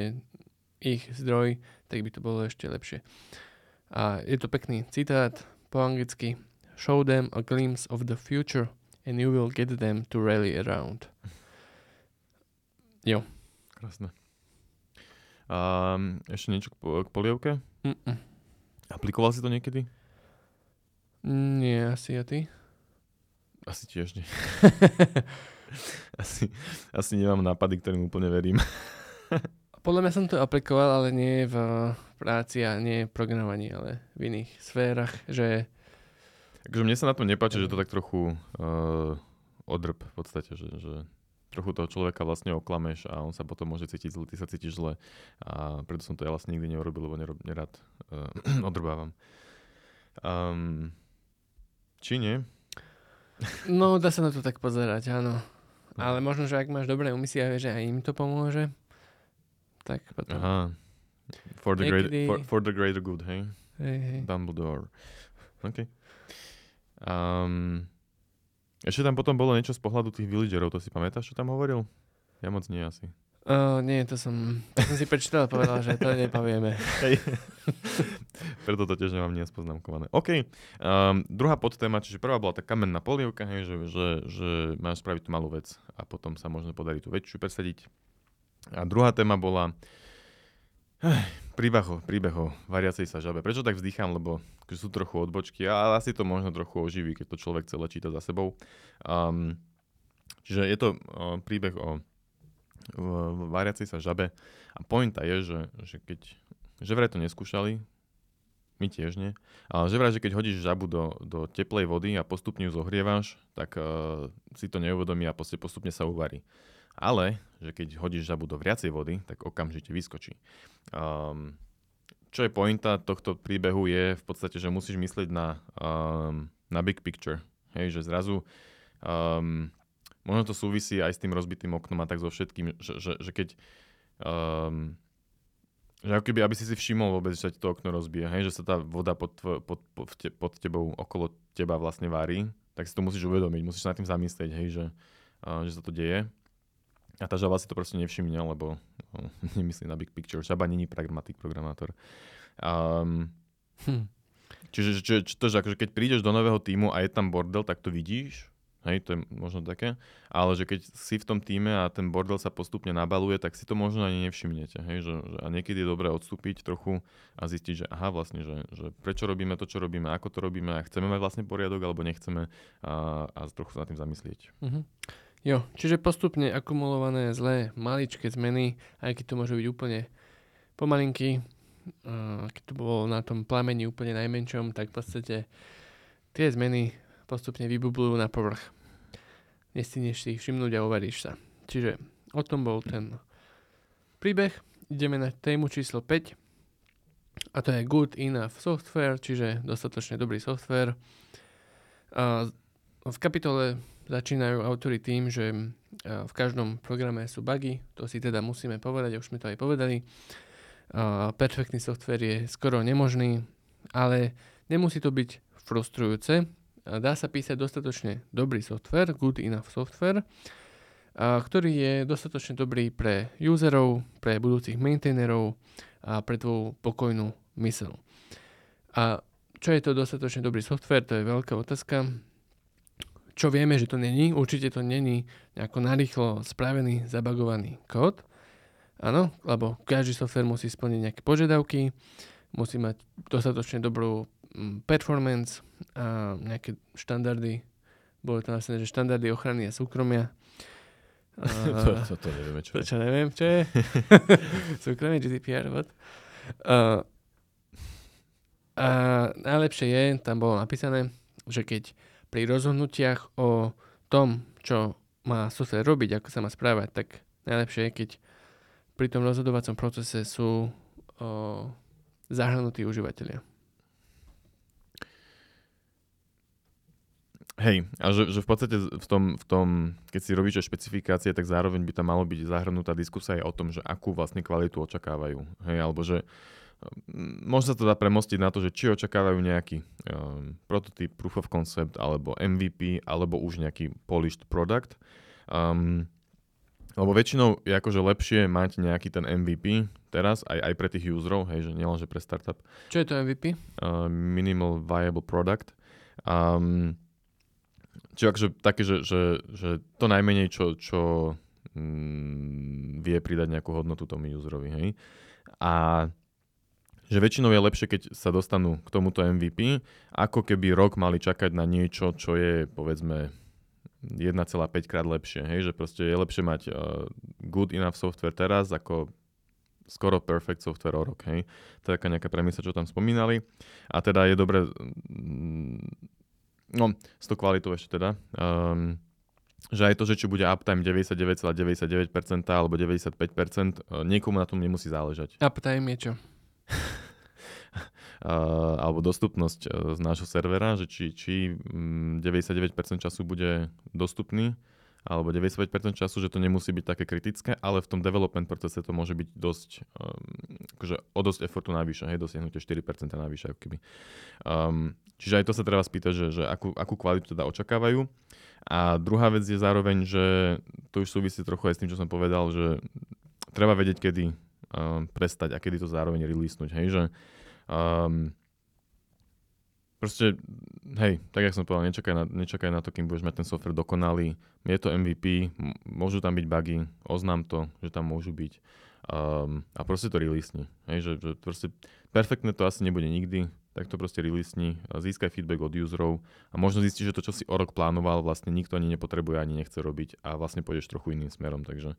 ich zdroj, tak by to bolo ešte lepšie. A je to pekný citát po anglicky Show them a glimpse of the future and you will get them to rally around. Jo. Krásne. Um, ešte niečo k, k polievke? Mm-mm. Aplikoval si to niekedy? Nie, asi a ty? Asi tiež nie. asi, asi nemám nápady, ktorým úplne verím. Podľa mňa som to aplikoval, ale nie v práci a nie v programovaní, ale v iných sférach, že... Takže mne sa na tom nepáči, že to tak trochu uh, odrb v podstate, že, že trochu toho človeka vlastne oklameš a on sa potom môže cítiť zle, ty sa cítiš zle a preto som to ja vlastne nikdy neurobil, lebo nerob, nerad uh, odrbávam. Um, či nie? No, dá sa na to tak pozerať, áno. No. Ale možno, že ak máš dobré úmysly a vieš, že aj im to pomôže, tak potom... Aha. For the, great, for, for the greater good, hej? Hej, hej. Dumbledore. OK. Um, ešte tam potom bolo niečo z pohľadu tých villagerov, to si pamätáš, čo tam hovoril? Ja moc nie asi. Uh, nie, to som, to som si prečítal a povedal, že to nepovieme. Hej. Preto to tiež nemám nespoznamkované. OK. Um, druhá podtéma, čiže prvá bola tá kamenná polievka, hej, že, že, že máš spraviť tú malú vec a potom sa možno podarí tú väčšiu presadiť. A druhá téma bola príbeho, príbeho variacej sa žabe. Prečo tak vzdychám? Lebo sú trochu odbočky, ale asi to možno trochu oživí, keď to človek celé číta za sebou. Um, čiže je to uh, príbeh o v variacej sa žabe. A pointa je, že, že keď, že vraj to neskúšali, my tiež nie, ale že vraj, že keď hodíš žabu do, do teplej vody a postupne ju zohrievaš, tak uh, si to neuvedomí a postupne sa uvarí. Ale, že keď hodíš žabu do vriacej vody, tak okamžite vyskočí. Um, čo je pointa tohto príbehu je v podstate, že musíš myslieť na, um, na big picture. Hej, že zrazu um, možno to súvisí aj s tým rozbitým oknom a tak so všetkým, že, že, že keď um, že ako keby, aby si si všimol vôbec, že to okno rozbije, hej, že sa tá voda pod, pod, pod, te, pod tebou, okolo teba vlastne varí, tak si to musíš uvedomiť, musíš sa nad tým zamyslieť, hej, že, uh, že sa to deje. A tá žaba si to proste nevšimne, lebo uh, nemyslí na big picture. Žaba není pragmatik, programátor. Um, hm. Čiže či, či, to, že akože keď prídeš do nového týmu a je tam bordel, tak to vidíš, Hej, to je možno také. Ale že keď si v tom týme a ten bordel sa postupne nabaluje, tak si to možno ani nevšimnete. Hej, že, že, a niekedy je dobré odstúpiť trochu a zistiť, že aha, vlastne, že, že prečo robíme to, čo robíme, ako to robíme a chceme mať vlastne poriadok alebo nechceme a, a trochu sa nad tým zamyslieť. Mm-hmm. Jo, čiže postupne akumulované zlé maličké zmeny, aj keď to môže byť úplne pomalinky, keď to bolo na tom plameni úplne najmenšom, tak v podstate tie zmeny postupne vybublujú na povrch. Nestineš si ich všimnúť a overíš sa. Čiže o tom bol ten príbeh. Ideme na tému číslo 5 a to je Good Enough Software, čiže dostatočne dobrý software. V kapitole začínajú autory tým, že v každom programe sú bugy, to si teda musíme povedať, už sme to aj povedali. A perfektný software je skoro nemožný, ale nemusí to byť frustrujúce, dá sa písať dostatočne dobrý software, good enough software, ktorý je dostatočne dobrý pre userov, pre budúcich maintainerov a pre tvoju pokojnú mysel. A čo je to dostatočne dobrý software, to je veľká otázka. Čo vieme, že to není, určite to není nejako narýchlo spravený, zabagovaný kód. Áno, lebo každý software musí splniť nejaké požiadavky, musí mať dostatočne dobrú Mm, performance a nejaké štandardy. Bolo to vlastne, že štandardy ochrany a súkromia. A, to, to, to nevieme, čo to, čo neviem, čo je. súkromie GDPR, what? A, a najlepšie je, tam bolo napísané, že keď pri rozhodnutiach o tom, čo má software robiť, ako sa má správať, tak najlepšie je, keď pri tom rozhodovacom procese sú o, zahrnutí užívateľia. Hej, a že, že v podstate v tom, v tom, keď si robíš špecifikácie, tak zároveň by tam malo byť zahrnutá diskusia aj o tom, že akú vlastne kvalitu očakávajú. Hej, alebo že možno sa to dá premostiť na to, že či očakávajú nejaký um, prototyp, proof of concept, alebo MVP, alebo už nejaký polished product. Um, lebo väčšinou je akože lepšie mať nejaký ten MVP teraz, aj, aj pre tých userov, hej, že nielenže pre startup. Čo je to MVP? Uh, minimal Viable Product. Um, Čiže akože také, že, že, že to najmenej, čo, čo mm, vie pridať nejakú hodnotu tomu userovi, hej. A že väčšinou je lepšie, keď sa dostanú k tomuto MVP, ako keby rok mali čakať na niečo, čo je, povedzme, 1,5 krát lepšie. Hej? Že proste je lepšie mať uh, good enough software teraz, ako skoro perfect software o rok. Hej? To je taká nejaká premisa, čo tam spomínali. A teda je dobre mm, no, s tou kvalitou ešte teda, um, že aj to, že či bude uptime 99,99% alebo 95%, uh, niekomu na tom nemusí záležať. Uptime je čo? Alebo dostupnosť uh, z nášho servera, že či, či um, 99% času bude dostupný alebo 95% času, že to nemusí byť také kritické, ale v tom development procese to môže byť dosť, um, akože o dosť effortu navyše, hej, dosiahnutie 4% navyše, ako keby. Um, čiže aj to sa treba spýtať, že, že akú, akú kvalitu teda očakávajú. A druhá vec je zároveň, že to už súvisí trochu aj s tým, čo som povedal, že treba vedieť, kedy um, prestať a kedy to zároveň releasenúť, hej, že um, proste, hej, tak jak som povedal, nečakaj na, nečakaj na to, kým budeš mať ten software dokonalý. Je to MVP, m- môžu tam byť bugy, oznám to, že tam môžu byť. Um, a proste to releasni. Hej, že, že proste perfektné to asi nebude nikdy, tak to proste releasni, získaj feedback od userov a možno zistíš, že to, čo si o rok plánoval, vlastne nikto ani nepotrebuje, ani nechce robiť a vlastne pôjdeš trochu iným smerom, takže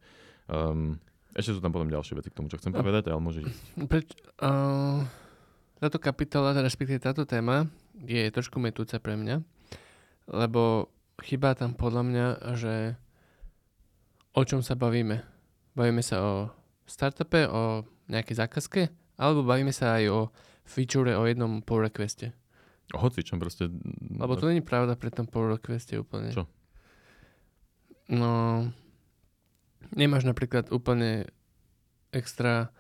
um, ešte sú tam potom ďalšie veci k tomu, čo chcem no. povedať, ale môžeš ísť. Preč, uh, táto kapitola, respektíve táto téma je trošku metúca pre mňa, lebo chýba tam podľa mňa, že o čom sa bavíme. Bavíme sa o startupe, o nejakej zákazke, alebo bavíme sa aj o feature o jednom pull requeste. Hoci čom proste... Lebo to není pravda pri tom pull requeste úplne. Čo? No, nemáš napríklad úplne extra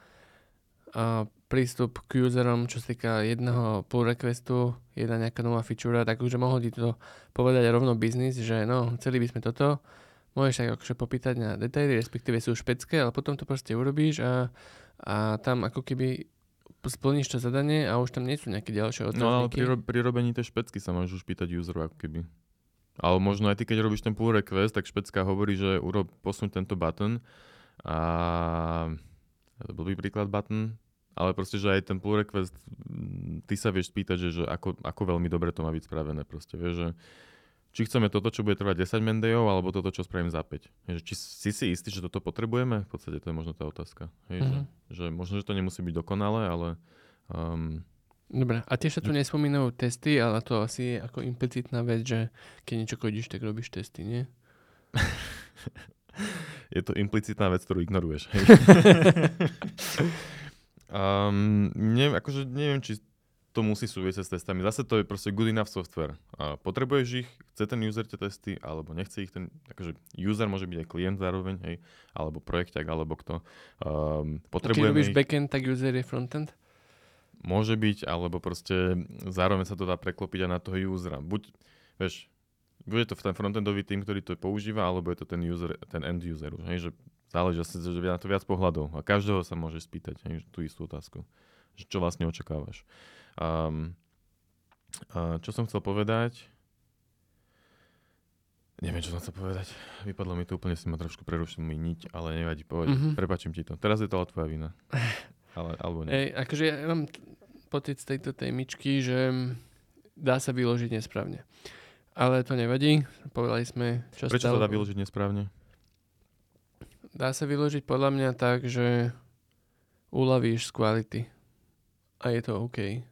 a prístup k userom, čo sa týka jedného pull requestu, jedna nejaká nová feature, tak už mohol ti to povedať rovno biznis, že no, chceli by sme toto, môžeš sa akože popýtať na detaily, respektíve sú špecké, ale potom to proste urobíš a, a tam ako keby splníš to zadanie a už tam nie sú nejaké ďalšie otázky. No ale pri, pri robení tej špecky sa môžeš pýtať useru ako keby. Ale možno aj ty, keď robíš ten pull request, tak špecka hovorí, že urob posuň tento button a bol príklad button, ale proste, že aj ten pull request, ty sa vieš spýtať, že, že ako, ako veľmi dobre to má byť spravené. Proste, vieš, že či chceme toto, čo bude trvať 10 mendejov, alebo toto, čo spravím za 5. Hej, či si si istý, že toto potrebujeme? V podstate to je možno tá otázka. Hej, mm-hmm. že, že možno, že to nemusí byť dokonalé, ale... Um, Dobre, a tiež sa tu nespomínajú testy, ale to asi je ako implicitná vec, že keď niečo kodíš, tak robíš testy, nie? je to implicitná vec, ktorú ignoruješ. Um, neviem, akože neviem, či to musí súvisieť s testami. Zase to je proste good enough software. A potrebuješ ich, chce ten user tie testy, alebo nechce ich ten, akože user môže byť aj klient zároveň, hej, alebo projekťak, alebo kto. Um, potrebujeme Keď robíš ich... backend, tak user je frontend? Môže byť, alebo proste zároveň sa to dá preklopiť aj na toho usera. Buď, vieš, bude to ten frontendový tým, ktorý to používa, alebo je to ten, user, ten end user. Hej, že záleží asi, že na to viac pohľadov. A každého sa môže spýtať hej, tú istú otázku. Čo vlastne očakávaš. Um, čo som chcel povedať? Neviem, čo som chcel povedať. Vypadlo mi to úplne, si ma trošku prerušil mi niť, ale nevadí, povedať. Mm-hmm. Prepačím ti to. Teraz je to ale tvoja vina. Ale, alebo nie. Ej, akože ja mám pocit z tejto témičky, že dá sa vyložiť nesprávne. Ale to nevadí. Povedali sme, čo Prečo stalo. sa dá vyložiť nesprávne? Dá sa vyložiť podľa mňa tak, že uľavíš z kvality. A je to OK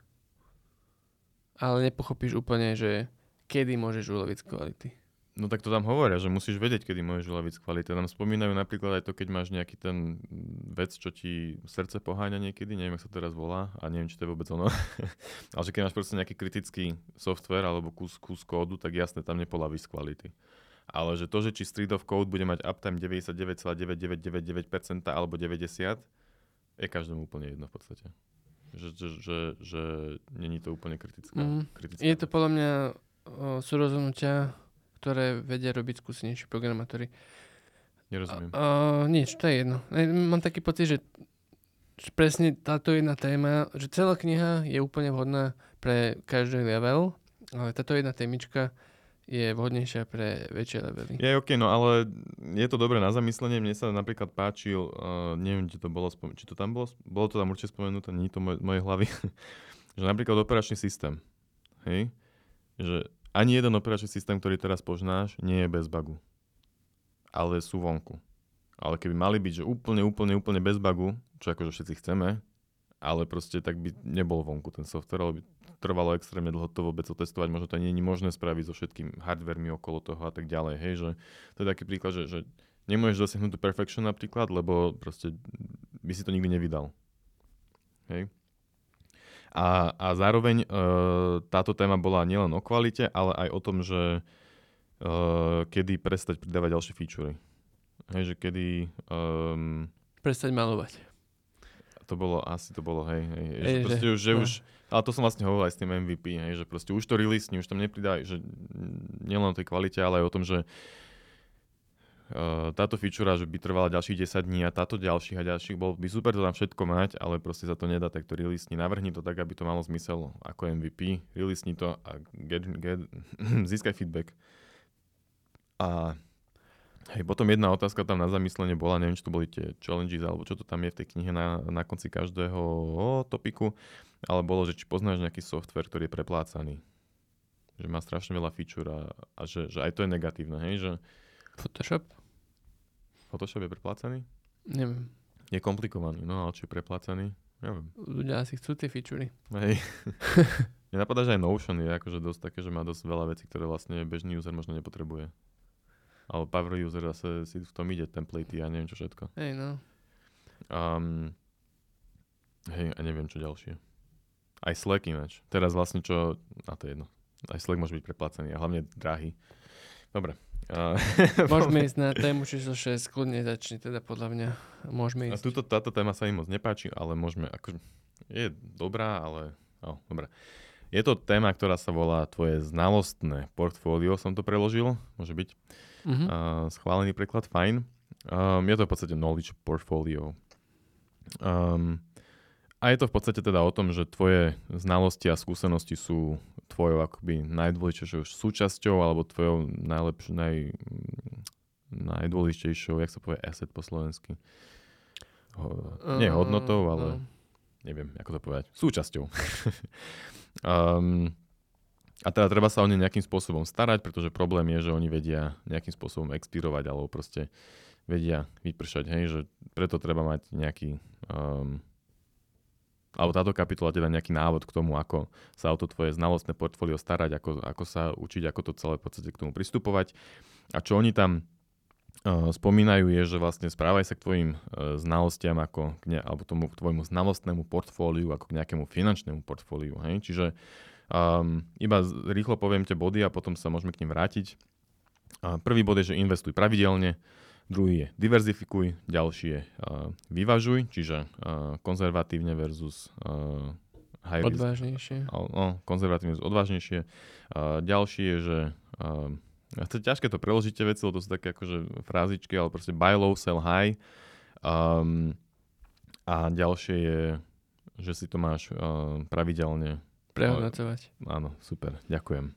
ale nepochopíš úplne, že kedy môžeš uloviť z kvality. No tak to tam hovoria, že musíš vedieť, kedy môžeš uloviť z kvality. Tam spomínajú napríklad aj to, keď máš nejaký ten vec, čo ti srdce poháňa niekedy, neviem, ako sa teraz volá a neviem, či to je vôbec ono. ale že keď máš proste nejaký kritický software alebo kus, kus kódu, tak jasne, tam nepolavíš z kvality. Ale že to, že či street of code bude mať uptime 99,9999% alebo 90, je každému úplne jedno v podstate že, že, že, že není to úplne kritická. Mm. kritická. Je to podľa mňa o, sú rozhodnutia, ktoré vedia robiť skúsenejší programátori. Nerozumiem. O, nič, to je jedno. Mám taký pocit, že, že presne táto jedna téma, že celá kniha je úplne vhodná pre každý level, ale táto jedna témička je vhodnejšia pre väčšie levely. Je OK, no ale je to dobré na zamyslenie. Mne sa napríklad páčil, uh, neviem, či to bolo, spom- či to tam bolo, bolo to tam určite spomenuté, nie to moj, mojej hlavy, že napríklad operačný systém, hej, že ani jeden operačný systém, ktorý teraz poznáš, nie je bez bugu, ale sú vonku. Ale keby mali byť, že úplne, úplne, úplne bez bugu, čo akože všetci chceme, ale proste tak by nebol vonku ten software, ale by trvalo extrémne dlho to vôbec otestovať, možno to nie je možné spraviť so všetkým hardvermi okolo toho a tak ďalej, hej, že to je taký príklad, že, že nemôžeš dosiahnuť perfection napríklad, lebo proste by si to nikdy nevydal. Hej. A, a zároveň e, táto téma bola nielen o kvalite, ale aj o tom, že e, kedy prestať pridávať ďalšie featurey. Hej, že kedy... Um, prestať malovať. To bolo, asi to bolo, hej, hej. Ej, že, proste už, že no. už, ale to som vlastne hovoril aj s tým MVP, hej, že proste už to release, už tam nepridaj, že nielen o tej kvalite, ale aj o tom, že uh, táto feature, že by trvala ďalších 10 dní a táto ďalších a ďalších, bol by super to tam všetko mať, ale proste sa to nedá, tak to release navrhni to tak, aby to malo zmysel ako MVP, release to a get, get, získaj feedback. A hej, potom jedna otázka tam na zamyslenie bola, neviem, či to boli tie challenges, alebo čo to tam je v tej knihe na, na konci každého topiku, ale bolo, že či poznáš nejaký software, ktorý je preplácaný. Že má strašne veľa feature a, a že, že aj to je negatívne, hej, že Photoshop? Photoshop je preplácaný? Neviem. Je komplikovaný, no ale či je preplácaný? Neviem. Ľudia asi chcú tie featurey. Hej. Mne napadá, že aj Notion je akože dosť také, že má dosť veľa vecí, ktoré vlastne bežný user možno nepotrebuje. Ale power user zase si v tom ide, templatey a neviem čo všetko. Hej, no. Um, hej, a neviem čo ďalšie. Aj Slack ináč. Teraz vlastne čo, a to je jedno. Aj Slack môže byť preplácený a hlavne drahý. Dobre, Uh, Môžeme ísť na tému číslo 6, kľudne začni teda podľa mňa. Môžeme ísť. A tuto, táto téma sa im moc nepáči, ale môžeme, akože je dobrá, ale oh, dobrá. Je to téma, ktorá sa volá tvoje znalostné portfólio, som to preložil, môže byť. Uh-huh. Uh, schválený preklad, fajn. Um, je to v podstate knowledge portfolio. Um, a je to v podstate teda o tom, že tvoje znalosti a skúsenosti sú tvojou akoby najdôležitejšou súčasťou alebo tvojou najlepšou, naj, najdôležitejšou, jak sa povie asset po slovensky. Ho, nie hodnotou, ale no. neviem, ako to povedať. Súčasťou. um, a teda treba sa o ne nejakým spôsobom starať, pretože problém je, že oni vedia nejakým spôsobom expirovať alebo proste vedia vypršať, hej, že preto treba mať nejaký um, alebo táto kapitola teda nejaký návod k tomu, ako sa o to tvoje znalostné portfólio starať, ako, ako sa učiť, ako to celé v podstate k tomu pristupovať. A čo oni tam spomínajú je, že vlastne správaj sa k tvojim uh, znalostiam ako k ne, alebo tomu tvojmu znalostnému portfóliu ako k nejakému finančnému portfóliu. Hej? Čiže um, iba rýchlo poviem tie body a potom sa môžeme k nim vrátiť. Uh, prvý bod je, že investuj pravidelne. Druhý je diverzifikuj, ďalší je uh, vyvažuj, čiže uh, konzervatívne versus uh, high risk. Odvážnejšie. No, konzervatívne versus odvážnejšie. Uh, ďalší je, že uh, to je ťažké to preložiť tie veci, lebo to sú také akože frázičky, ale proste buy low, sell high. Um, a ďalšie je, že si to máš uh, pravidelne prehodnocovať. Uh, áno, super, ďakujem.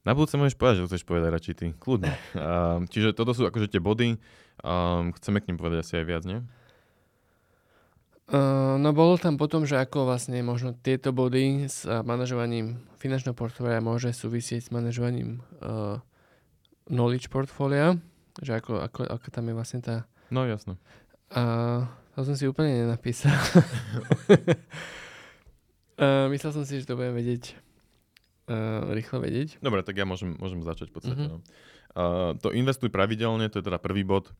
Na budúce môžeš povedať, že chceš povedať radšej ty. Kľudne. Uh, čiže toto sú akože tie body. Um, chceme k nim povedať asi aj viac, nie? Uh, no bolo tam potom, že ako vlastne možno tieto body s manažovaním finančného portfólia môže súvisieť s manažovaním uh, knowledge portfólia, že ako, ako, ako tam je vlastne tá... No jasno. Uh, to som si úplne nenapísal. uh, myslel som si, že to budem vedieť uh, rýchlo vedieť. Dobre, tak ja môžem, môžem začať v podstate. Mm-hmm. Uh, to investuj pravidelne, to je teda prvý bod.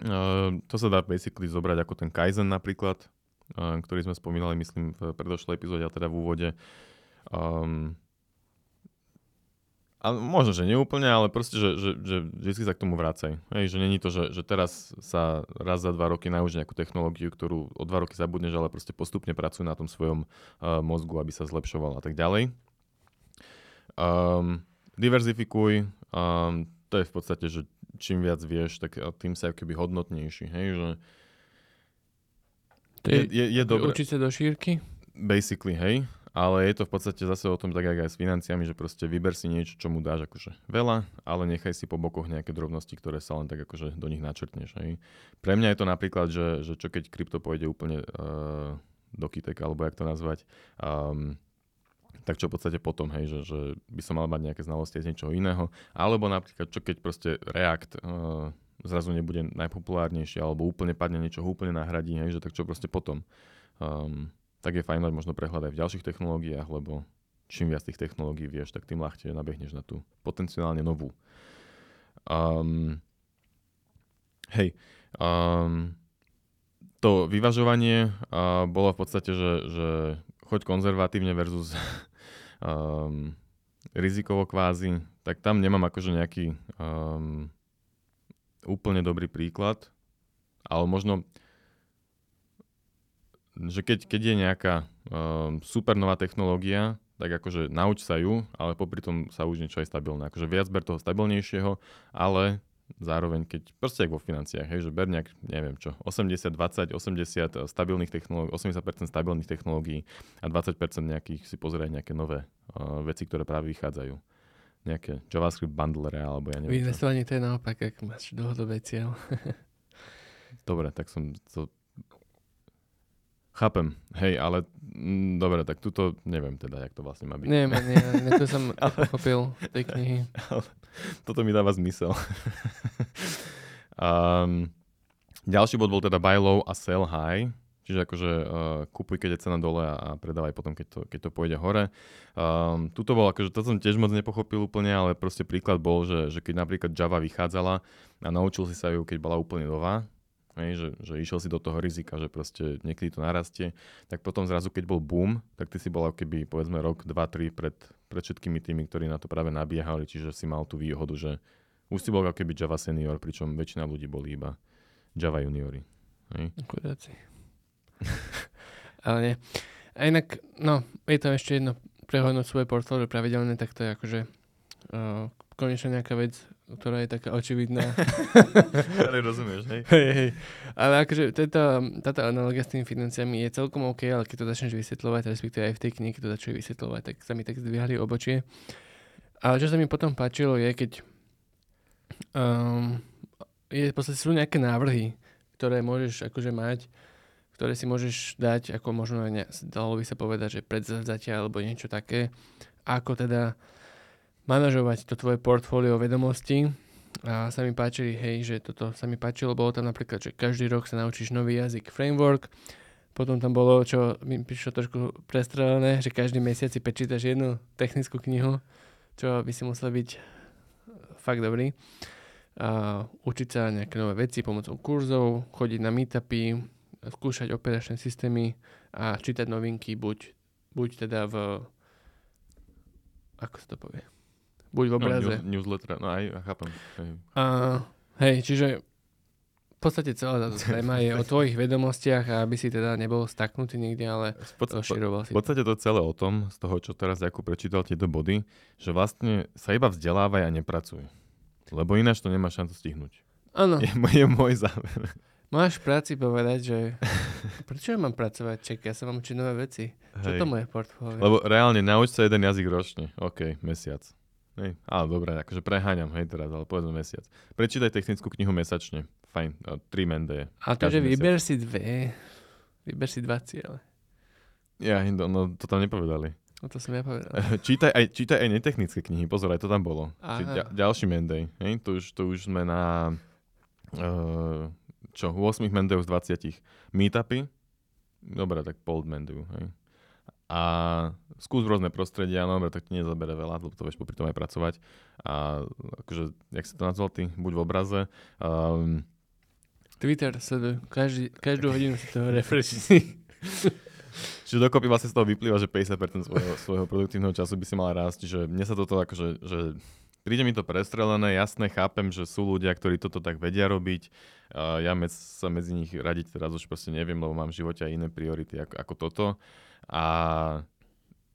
Uh, to sa dá basically zobrať ako ten Kaizen napríklad, uh, ktorý sme spomínali, myslím, v predošlej epizóde, a teda v úvode. Um, a možno, že neúplne, ale proste, že, že, že vždy sa k tomu vrácaj. Hej, že není to, že, že teraz sa raz za dva roky naučí nejakú technológiu, ktorú o dva roky zabudneš, ale proste postupne pracuj na tom svojom uh, mozgu, aby sa zlepšoval a tak ďalej. Um, diverzifikuj, um, to je v podstate, že čím viac vieš, tak tým sa keby hodnotnejší, hej, že to je, je, je dobré. Učiť sa do šírky? Basically, hej. Ale je to v podstate zase o tom, tak aj s financiami, že proste vyber si niečo, čo mu dáš akože veľa, ale nechaj si po bokoch nejaké drobnosti, ktoré sa len tak akože do nich načrtneš. Hej. Pre mňa je to napríklad, že, že čo keď krypto pôjde úplne uh, do kytek, alebo jak to nazvať, um, tak čo v podstate potom, hej, že, že by som mal mať nejaké znalosti z niečoho iného. Alebo napríklad, čo keď proste React uh, zrazu nebude najpopulárnejšie, alebo úplne padne niečo, úplne nahradí, hej, že tak čo proste potom. Um, tak je fajn mať možno prehľad aj v ďalších technológiách, lebo čím viac tých technológií vieš, tak tým ľahšie nabehneš na tú potenciálne novú. Um, hej, um, to vyvažovanie uh, bolo v podstate, že, že choď konzervatívne versus um, rizikovo kvázi, tak tam nemám akože nejaký um, úplne dobrý príklad, ale možno, že keď, keď je nejaká um, super nová technológia, tak akože nauč sa ju, ale popri tom sa už niečo aj stabilné. Akože viac ber toho stabilnejšieho, ale zároveň, keď proste vo financiách, hej, že ber nejak, neviem čo, 80, 20, 80 stabilných technológií, 80% stabilných technológií a 20% nejakých si pozeraj nejaké nové uh, veci, ktoré práve vychádzajú. Nejaké JavaScript bundlere alebo ja neviem. Investovanie to je naopak, ak máš dlhodobé cieľ. Dobre, tak som to Chápem, hej, ale m, mm, dobre, tak tuto neviem teda, jak to vlastne má byť. Nie, nie, nie to som pochopil tej knihy. toto mi dáva zmysel. um, ďalší bod bol teda buy low a sell high, čiže akože uh, kúpuj, keď je cena dole a, a predávaj potom, keď to, keď to pôjde hore. Um, tuto bol, akože to som tiež moc nepochopil úplne, ale proste príklad bol, že, že keď napríklad Java vychádzala a naučil si sa ju, keď bola úplne nová, hej, že, že išiel si do toho rizika, že proste niekedy to narastie, tak potom zrazu, keď bol boom, tak ty si bol keby povedzme rok, dva, tri pred, pred všetkými tými, ktorí na to práve nabiehali, čiže si mal tú výhodu, že už si bol keby Java senior, pričom väčšina ľudí boli iba Java juniori. Hej? Ale nie. A inak, no, je to ešte jedno prehodnúť svoje portfólio pravidelne, tak to je akože uh, konečne nejaká vec, ktorá je taká očividná. Ale rozumieš, hej? hej, hej. Ale akože tento, táto analogia s tými financiami je celkom OK, ale keď to začneš vysvetľovať, respektíve aj v tej knihe, keď to začali vysvetľovať, tak sa mi tak zdvihali obočie. Ale čo sa mi potom páčilo je, keď um, je, v podstate sú nejaké návrhy, ktoré môžeš akože mať, ktoré si môžeš dať, ako možno, ne, dalo by sa povedať, že predzavzatia alebo niečo také, ako teda manažovať to tvoje portfólio vedomostí. A sa mi páčili, hej, že toto sa mi páčilo, bolo tam napríklad, že každý rok sa naučíš nový jazyk, framework, potom tam bolo, čo mi prišlo trošku prestrelené, že každý mesiac si prečítaš jednu technickú knihu, čo by si musel byť fakt dobrý. A učiť sa nejaké nové veci pomocou kurzov, chodiť na meetupy, skúšať operačné systémy a čítať novinky buď, buď teda v ako sa to povie? Buď v no, obraze. No, news, newsletter, no aj, chápem. Hej. A, hej, čiže v podstate celá táto téma je o tvojich vedomostiach a aby si teda nebol staknutý nikde, ale pod, rozširoval si. V podstate to celé o tom, z toho, čo teraz Jakub prečítal tieto body, že vlastne sa iba vzdelávaj a nepracuj. Lebo ináč to nemá šancu stihnúť. Áno. Je, je môj záver. Máš v práci povedať, že prečo ja mám pracovať? Ček, ja sa mám učiť nové veci. Čo Hej. to moje portfólio? Lebo reálne nauč sa jeden jazyk ročne. OK, mesiac. Hej. Ale dobre, akože preháňam, hej teraz, ale povedzme mesiac. Prečítaj technickú knihu mesačne. Fajn, tri mende. A to, že vyber si dve, vyber si dva ciele. Ja, no, no to tam nepovedali. No to som ja povedal. čítaj aj, čítaj aj netechnické knihy, pozor, aj to tam bolo. Či, ďal, ďalší mendej, hej, to už, to už sme na uh, čo, 8 mendejov z 20. Meetupy, dobre, tak pol mendeju, hej a skús rôzne prostredia, no dobre, tak ti nezabere veľa, lebo to vieš popri tom aj pracovať. A akože, jak si to nazval ty, buď v obraze. Um, Twitter sleduj, každý, každú hodinu si toho refreshi. Čiže dokopy vlastne z toho vyplýva, že 50% svojho, svojho produktívneho času by si mal rásť. Čiže mne sa toto akože, že príde mi to prestrelené, jasné, chápem, že sú ľudia, ktorí toto tak vedia robiť. Uh, ja med, sa medzi nich radiť teraz už proste neviem, lebo mám v živote aj iné priority ako, ako toto a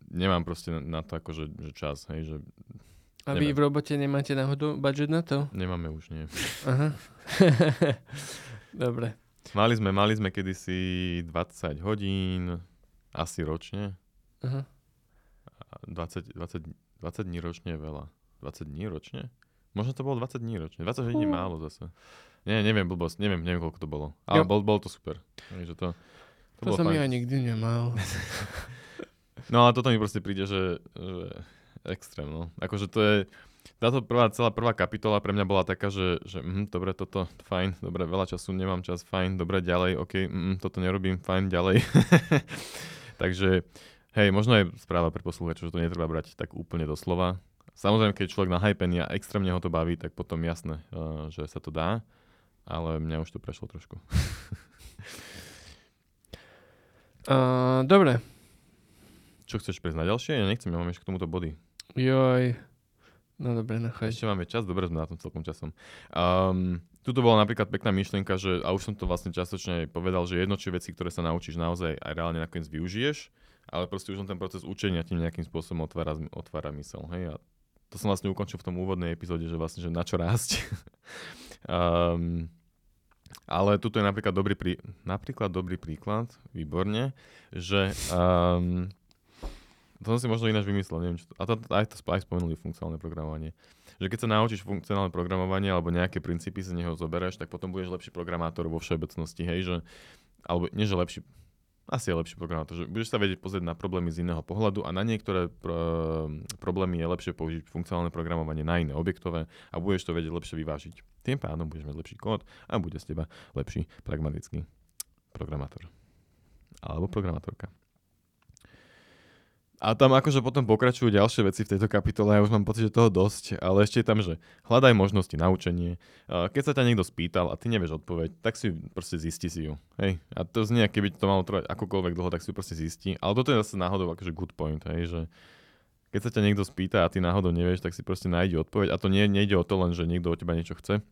nemám proste na to akože že čas, hej, že a vy v robote nemáte náhodou budget na to? Nemáme už, nie. Aha. Dobre. Mali sme, mali sme kedysi 20 hodín, asi ročne. Aha. 20, 20, 20 dní ročne je veľa. 20 dní ročne? Možno to bolo 20 dní ročne. 20 hodín je málo zase. Nie, neviem, blbosť, neviem, neviem, koľko to bolo. Ale bol, bol to super. Takže to, to, to som fajn. ja nikdy nemal. no ale toto mi proste príde, že, že extrém, no. Akože to je, táto prvá, celá prvá kapitola pre mňa bola taká, že, že mm, dobre, toto, fajn, dobre, veľa času, nemám čas, fajn, dobre, ďalej, ok, mm, toto nerobím, fajn, ďalej. Takže, hej, možno je správa pre poslúchačov, že to netreba brať tak úplne doslova. Samozrejme, keď človek na hypen a extrémne ho to baví, tak potom jasné, uh, že sa to dá, ale mňa už to prešlo trošku. Uh, dobre. Čo chceš prejsť na ďalšie? Ja nechcem, ja mám ešte k tomuto body. Joj. No dobre, nechaj. Ešte máme čas, dobre sme na tom celkom časom. Um, tuto bola napríklad pekná myšlienka, že, a už som to vlastne častočne povedal, že jedno či veci, ktoré sa naučíš naozaj aj reálne nakoniec využiješ, ale proste už ten proces učenia ti nejakým spôsobom otvára, otvára mysel. Hej? A to som vlastne ukončil v tom úvodnej epizóde, že vlastne, že na čo rásť. um, ale tuto je napríklad dobrý, prí, napríklad dobrý príklad, výborne, že um, to som si možno ináč vymyslel, neviem, čo to, a to, aj to aj spomenuli funkcionálne programovanie. Že keď sa naučíš funkcionálne programovanie alebo nejaké princípy z neho zoberieš, tak potom budeš lepší programátor vo všeobecnosti, hej, že, alebo nie, že lepší, asi je lepší programátor, že budeš sa vedieť pozrieť na problémy z iného pohľadu a na niektoré pr- problémy je lepšie použiť funkcionálne programovanie na iné objektové a budeš to vedieť lepšie vyvážiť. Tým pádom budeš mať lepší kód a bude z teba lepší pragmatický programátor. Alebo programátorka. A tam akože potom pokračujú ďalšie veci v tejto kapitole, ja už mám pocit, že toho dosť, ale ešte je tam, že hľadaj možnosti na učenie. Keď sa ťa niekto spýtal a ty nevieš odpoveď, tak si proste zisti si ju. Hej? A to znie, keby to malo trvať akokoľvek dlho, tak si ju proste zistí. Ale toto je zase náhodou akože good point, hej? že keď sa ťa niekto spýta a ty náhodou nevieš, tak si proste nájdi odpoveď. A to nie, nejde o to len, že niekto od teba niečo chce,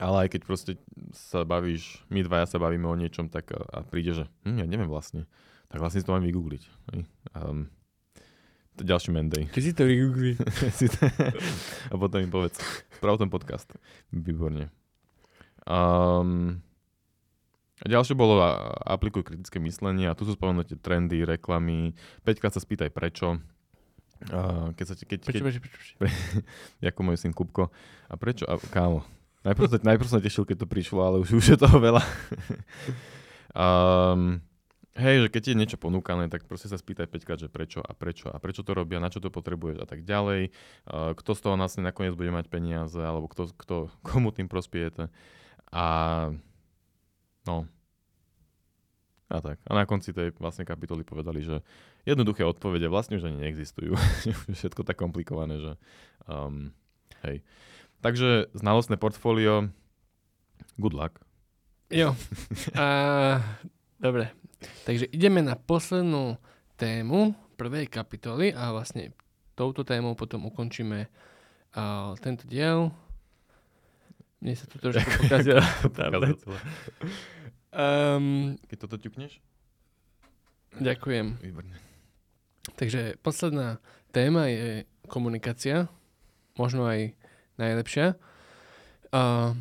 ale aj keď proste sa bavíš, my dvaja sa bavíme o niečom, tak a, a príde, že hm, ja neviem vlastne tak vlastne si to mám vygoogliť. Um, ďalší Menday. Ty si to vygoogliť. a potom mi povedz. Sprav ten podcast. Výborne. Um, a ďalšie bolo aplikuj kritické myslenie a tu sú spomenuté trendy, reklamy. Peťka sa spýtaj prečo. Uh, keď sa, keď, prečo, keď, prečo, prečo, prečo. ako môj syn Kupko. A prečo? A, kámo, najprv najprv sa tešil, keď to prišlo, ale už, už je toho veľa. um, Hej, že keď ti je niečo ponúkané, tak proste sa spýtaj 5 že prečo a prečo a prečo to robia, na čo to potrebuješ a tak ďalej. Kto z toho vlastne nakoniec bude mať peniaze, alebo kto, kto, komu tým prospiete. A no. A tak. A na konci tej vlastne kapitoly povedali, že jednoduché odpovede vlastne už ani neexistujú. Všetko tak komplikované, že um, hej. Takže znalostné portfólio, good luck. Jo. Uh, dobre, Takže ideme na poslednú tému prvej kapitoly a vlastne touto témou potom ukončíme uh, tento diel. Mne sa tu trošku pokazilo. um, Keď toto ťukneš? Ďakujem. Výborne. Takže posledná téma je komunikácia, možno aj najlepšia. Uh,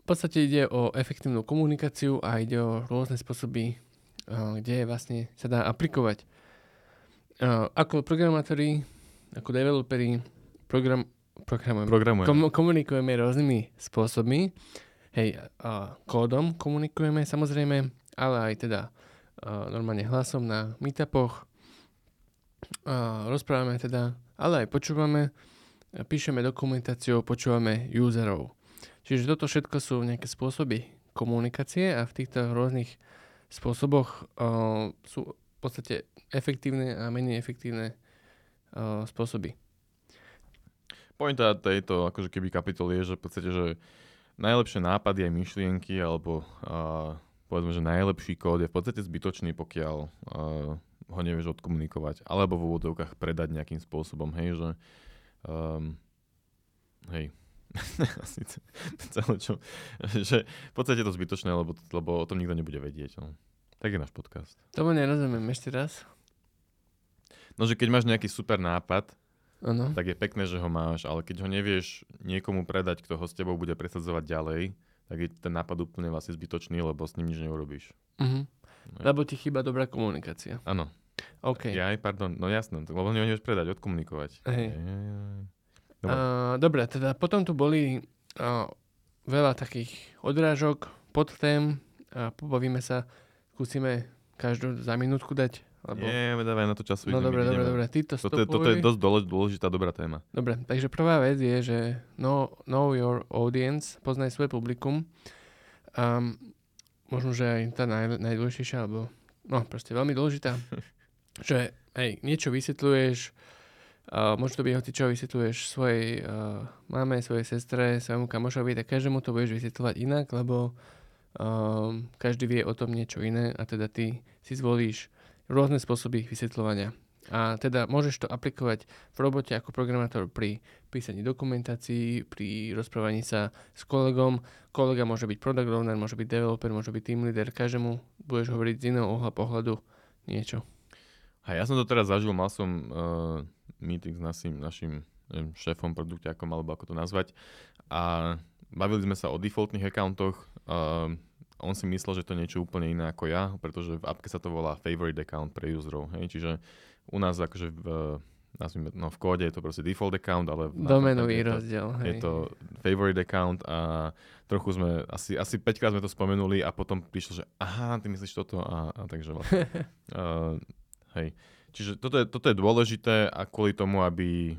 v podstate ide o efektívnu komunikáciu a ide o rôzne spôsoby kde vlastne sa dá aplikovať. Ako programátori, ako developeri, program, programujeme, programujeme. Kom, komunikujeme rôznymi spôsobmi. Hej, kódom komunikujeme samozrejme, ale aj teda normálne hlasom na meetupoch. A rozprávame teda, ale aj počúvame, píšeme dokumentáciu, počúvame userov. Čiže toto všetko sú nejaké spôsoby komunikácie a v týchto rôznych spôsoboch uh, sú v podstate efektívne a menej efektívne uh, spôsoby. Pointa tejto akože keby kapitoly je, že v podstate, že najlepšie nápady aj myšlienky alebo uh, povedzme, že najlepší kód je v podstate zbytočný, pokiaľ uh, ho nevieš odkomunikovať alebo v úvodovkách predať nejakým spôsobom, hej, že um, hej, celé čo, že v podstate je to zbytočné, lebo, lebo o tom nikto nebude vedieť. No. Tak je náš podcast. Tomu nerozumiem, ešte raz. No, že keď máš nejaký super nápad, ano. tak je pekné, že ho máš, ale keď ho nevieš niekomu predať, kto ho s tebou bude presadzovať ďalej, tak je ten nápad úplne vlastne zbytočný, lebo s ním nič neurobíš. Uh-huh. Lebo ti chýba dobrá komunikácia. Áno. OK. Ja aj, pardon, no jasné, lebo nevieš predať, odkomunikovať. Hej. Dobre. Uh, dobre, teda potom tu boli uh, veľa takých odrážok, podtém a pobavíme sa, skúsime každú za minútku dať. Lebo... Nie, dávaj na to času. No dobre, dobre, dobre. Ty to toto, je, toto je dosť dôležitá, dobrá téma. Dobre, takže prvá vec je, že know, know your audience, poznaj svoje publikum. Um, možno, že aj tá naj, najdôležitejšia, alebo no proste veľmi dôležitá, že hej, niečo vysvetľuješ, Uh, môže to byť hoci čo vysvetľuješ svojej uh, máme, svojej sestre, svojmu kamošovi, tak každému to budeš vysvetľovať inak, lebo uh, každý vie o tom niečo iné a teda ty si zvolíš rôzne spôsoby vysvetľovania. A teda môžeš to aplikovať v robote ako programátor pri písaní dokumentácií, pri rozprávaní sa s kolegom. Kolega môže byť product owner, môže byť developer, môže byť team leader. Každému budeš hovoriť z iného uhla pohľadu niečo. A ja som to teraz zažil, mal som uh, meeting s našim, našim neviem, šéfom, produkťákom, alebo ako to nazvať. A bavili sme sa o defaultných accountoch. Uh, on si myslel, že to je niečo úplne iné ako ja, pretože v appke sa to volá favorite account pre userov. Hej? Čiže u nás akože v, nazvime, no v kóde je to proste default account, ale Domenový rozdiel. Hej. Je to favorite account a trochu sme, asi, asi 5 krát sme to spomenuli a potom prišlo, že aha, ty myslíš toto a, a takže vlastne. uh, hej. Čiže toto je, toto je dôležité a kvôli tomu, aby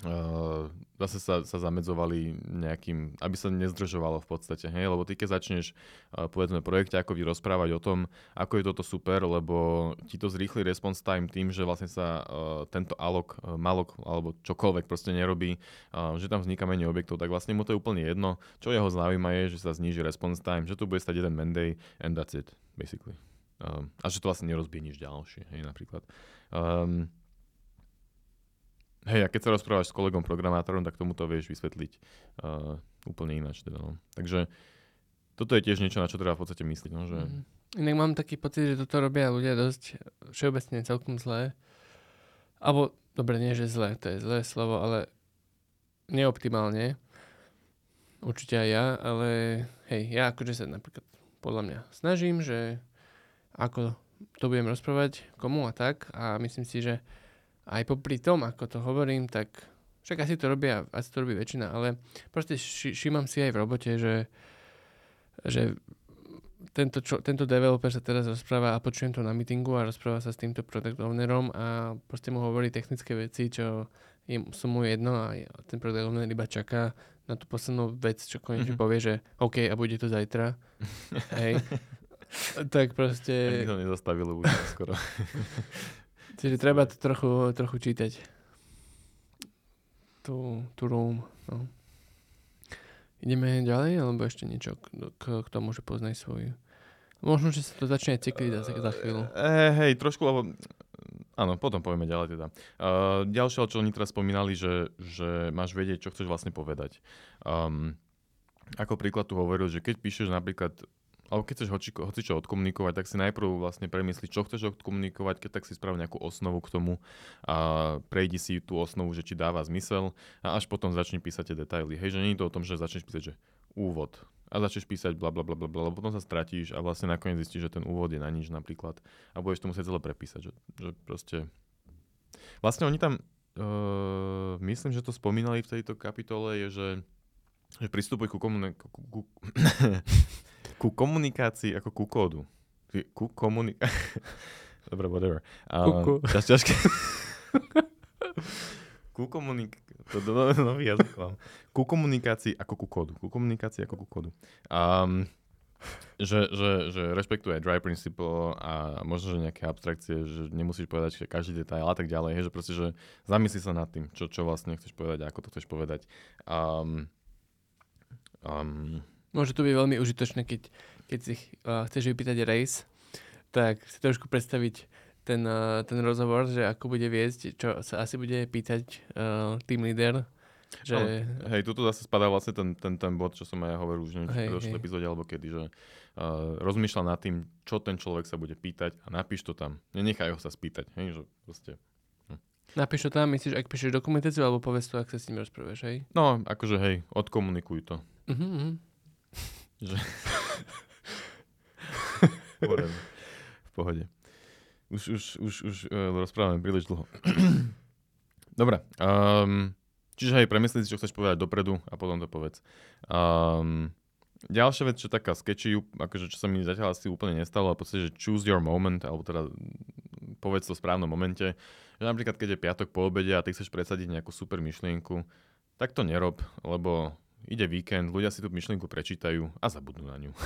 Uh, zase sa, sa zamedzovali nejakým, aby sa nezdržovalo v podstate, hej, lebo ty keď začneš uh, povedzme projekte ako vy rozprávať o tom, ako je toto super, lebo ti to zrýchli response time tým, že vlastne sa uh, tento alok, uh, malok alebo čokoľvek proste nerobí, uh, že tam vzniká menej objektov, tak vlastne mu to je úplne jedno. Čo jeho zaujíma je, že sa zníži response time, že tu bude stať jeden Monday and that's it, basically. Um, a že to vlastne nerozbije nič ďalšie, hej, napríklad. Um, Hej, a keď sa rozprávaš s kolegom programátorom, tak tomu to vieš vysvetliť uh, úplne ináč. Teda, no. Takže toto je tiež niečo, na čo treba v podstate myslieť. No, že... Mm. Inak mám taký pocit, že toto robia ľudia dosť všeobecne celkom zlé. Alebo, dobre, nie že zlé, to je zlé slovo, ale neoptimálne. Určite aj ja, ale hej, ja akože sa napríklad podľa mňa snažím, že ako to budem rozprávať, komu a tak a myslím si, že aj popri tom, ako to hovorím, tak však asi to robia, asi to robí väčšina, ale proste ši, všímam si aj v robote, že, že tento, čo, tento developer sa teraz rozpráva a počujem to na meetingu a rozpráva sa s týmto product ownerom a proste mu hovorí technické veci, čo im, sú mu jedno a ten product owner iba čaká na tú poslednú vec, čo konečne mm-hmm. povie, že OK a bude to zajtra. Hej. Tak proste... Ani to nezastavilo už skoro. Čiže treba to trochu, trochu čítať. Tu, tu room. No. Ideme ďalej, alebo ešte niečo k, k, k tomu, že poznaj svoju. Možno, že sa to začne cykliť za, za chvíľu. Uh, hej, trošku, lebo áno, potom povieme ďalej teda. Uh, ďalšie, čo oni teraz spomínali, že, že máš vedieť, čo chceš vlastne povedať. Um, ako príklad tu hovoril, že keď píšeš napríklad alebo keď chceš hoci, hoci čo odkomunikovať, tak si najprv vlastne premyslí, čo chceš odkomunikovať, keď tak si sprav nejakú osnovu k tomu a prejdi si tú osnovu, že či dáva zmysel a až potom začni písať tie detaily. Hej, že nie je to o tom, že začneš písať, že úvod a začneš písať bla bla bla bla bla, potom sa stratíš a vlastne nakoniec zistíš, že ten úvod je na nič napríklad a budeš to musieť celé prepísať, že, že proste... Vlastne oni tam, uh, myslím, že to spomínali v tejto kapitole, je, že, že pristupuj ku, komunik- ku, ku, ku komunikácii ako ku kódu. Ku komuni... Dobre, whatever. Um, čas, ťažké. ku komunik... To do nový jazyk vám. Ku komunikácii ako ku kódu. Ku komunikácii ako ku kódu. Um, že, že, že rešpektuje dry principle a možno, že nejaké abstrakcie, že nemusíš povedať že každý detail a tak ďalej, hej, že proste, že zamysli sa nad tým, čo, čo vlastne chceš povedať a ako to chceš povedať. Um, um, Môže to byť veľmi užitočné, keď, keď si uh, chceš vypýtať race, tak si trošku predstaviť ten, uh, ten rozhovor, že ako bude viesť, čo sa asi bude pýtať uh, team leader. Že... No, hej, tuto zase spadá vlastne ten, ten, ten bod, čo som aj ja hovoril už v epizóde alebo kedy, že uh, rozmýšľa nad tým, čo ten človek sa bude pýtať a napíš to tam. Nenechaj ho sa spýtať, hej, že proste hm. Napíš to tam, myslíš, ak píšeš dokumentáciu, alebo povedz to, ak sa s ním rozprávaš, hej? No, akože hej, odkomunikuj to. Uh-huh, že... v pohode. Už, už, už, už uh, rozprávame príliš dlho. Dobre. Um, čiže hej, premyslí si, čo chceš povedať dopredu a potom to povedz. Um, ďalšia vec, čo taká sketchy, akože čo sa mi zatiaľ asi úplne nestalo, a podstate, že choose your moment, alebo teda povedz to v správnom momente. Že napríklad, keď je piatok po obede a ty chceš presadiť nejakú super myšlienku, tak to nerob, lebo ide víkend, ľudia si tú myšlienku prečítajú a zabudnú na ňu.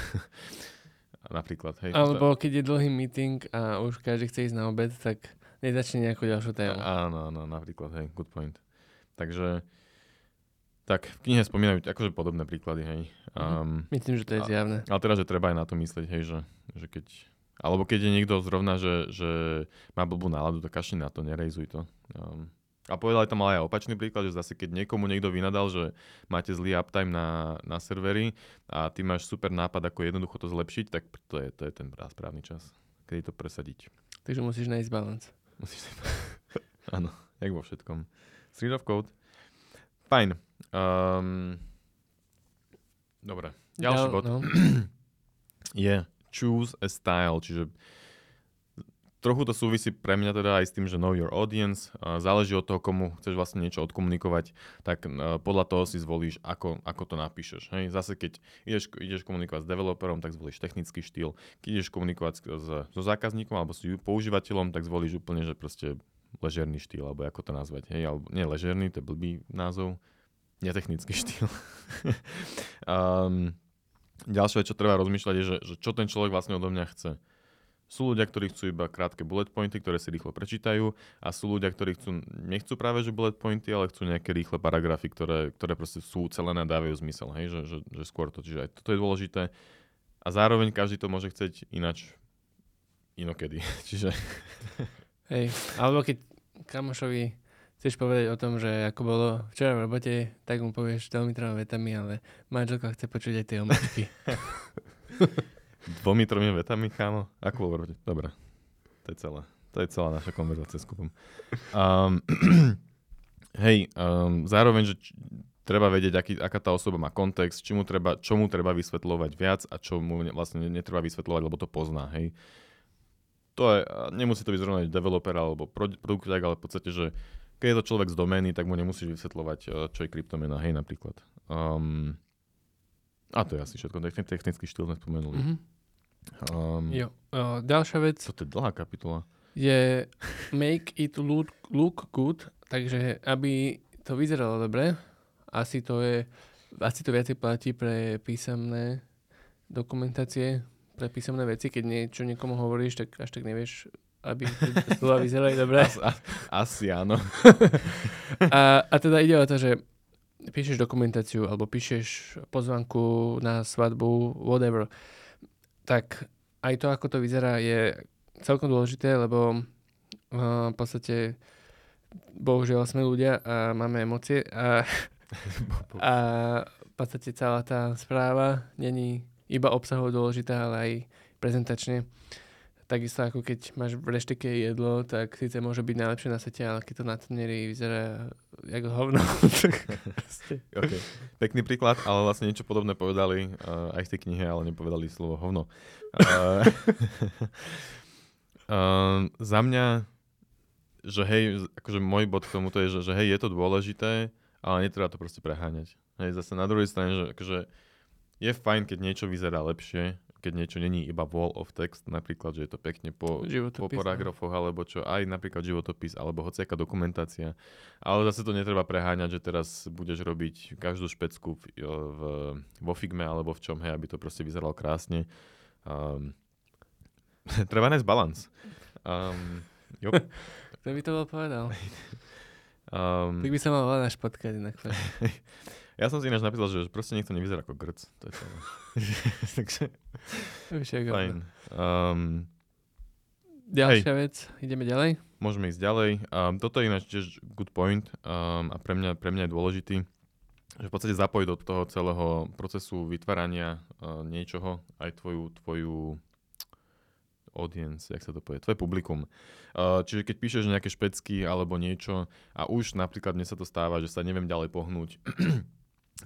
Napríklad, hej. Alebo keď je dlhý meeting a už každý chce ísť na obed, tak nezačne nejakú ďalšiu tému. Áno, áno, napríklad, hej, good point. Takže, tak v knihe spomínajú akože podobné príklady, hej. Um, Myslím, že to je zjavné. Ale teraz, že treba aj na to myslieť, hej, že, že keď, alebo keď je niekto zrovna, že, že má blbú náladu, tak kašli na to, nerejzuj to. Um, a povedal tam ale aj opačný príklad, že zase keď niekomu niekto vynadal, že máte zlý uptime na, na servery a ty máš super nápad, ako jednoducho to zlepšiť, tak to je, to je ten správny čas, kedy to presadiť. Takže musíš nájsť balance. Musíš Áno, jak vo všetkom. Street of Code. Fajn. Um, dobre. Ďalší Ďal- bod No. je choose a style, čiže trochu to súvisí pre mňa teda aj s tým, že know your audience, záleží od toho, komu chceš vlastne niečo odkomunikovať, tak uh, podľa toho si zvolíš, ako, ako to napíšeš. Hej? Zase keď ideš, ideš komunikovať s developerom, tak zvolíš technický štýl. Keď ideš komunikovať s, so zákazníkom alebo s používateľom, tak zvolíš úplne, že proste ležerný štýl, alebo ako to nazvať. Hej? Alebo, nie ležerný, to je blbý názov, netechnický štýl. um, ďalšia vec, čo treba rozmýšľať, je, že, že čo ten človek vlastne odo mňa chce. Sú ľudia, ktorí chcú iba krátke bullet pointy, ktoré si rýchlo prečítajú a sú ľudia, ktorí chcú, nechcú práve že bullet pointy, ale chcú nejaké rýchle paragrafy, ktoré, ktoré proste sú celené a dávajú zmysel. Hej? Že, že, že skôr to, čiže aj toto je dôležité. A zároveň každý to môže chcieť inač inokedy. čiže Hej, alebo keď kamošovi chceš povedať o tom, že ako bolo včera v robote, tak mu povieš veľmi troma vetami, ale manželka chce počuť aj tie omačky. dvomi, tromi vetami, kámo. Ako bol v robote? Dobre. To je celé. To je celá naša konverzácia s Kupom. Um, hej, um, zároveň, že č- treba vedieť, aký, aká tá osoba má kontext, čomu treba, čomu treba vysvetľovať viac a čo mu ne- vlastne ne- netreba vysvetľovať, lebo to pozná, hej. To je, nemusí to byť zrovna developer alebo pro, ale v podstate, že keď je to človek z domény, tak mu nemusíš vysvetľovať, eh, čo je kryptomena, hej, napríklad. Um, a to je asi všetko. Techni- Technický štýl sme spomenuli. Mhm. Um, Jo. O, ďalšia vec toto je dlhá kapitola. je make it look, look good, takže aby to vyzeralo dobre, asi to je, asi to viacej platí pre písomné dokumentácie, pre písomné veci, keď niečo niekomu hovoríš, tak až tak nevieš, aby slova vyzerali dobre. As, a, asi áno. A, a teda ide o to, že píšeš dokumentáciu alebo píšeš pozvanku na svadbu, whatever, tak aj to, ako to vyzerá, je celkom dôležité, lebo uh, v podstate bohužiaľ sme ľudia a máme emócie a, a v podstate celá tá správa není iba obsahovo dôležitá, ale aj prezentačne. Takisto ako keď máš v reštike jedlo, tak síce môže byť najlepšie na svete, ale keď to na tanieri vyzerá ako hovno, okay. Pekný príklad, ale vlastne niečo podobné povedali uh, aj v tej knihe, ale nepovedali slovo hovno. Uh, za mňa, že hej, akože môj bod k tomuto je, že, že hej, je to dôležité, ale netreba to proste preháňať. Hej, zase na druhej strane, že akože je fajn, keď niečo vyzerá lepšie, keď niečo není iba wall of text, napríklad, že je to pekne po, po Životopis, no. paragrafoch, alebo čo, aj napríklad životopis, alebo hociaká dokumentácia. Ale zase to netreba preháňať, že teraz budeš robiť každú špecku v, v, vo Figme alebo v čom, hej, aby to proste vyzeralo krásne. Um, treba nájsť balans. Um, jo, Kto by to bol povedal? um, Tak by sa mal náš podcast inak. ja som si ináč napísal, že proste niekto nevyzerá ako grc. To je celé. Takže, fajn. Um, Ďalšia vec, ideme ďalej. Môžeme ísť ďalej. Um, toto je ináč tiež good point um, a pre mňa, pre mňa je dôležitý, že v podstate zapojiť do toho celého procesu vytvárania uh, niečoho aj tvoju, tvoju audience, jak sa to povie, tvoje publikum. Uh, čiže keď píšeš nejaké špecky alebo niečo a už napríklad mne sa to stáva, že sa neviem ďalej pohnúť,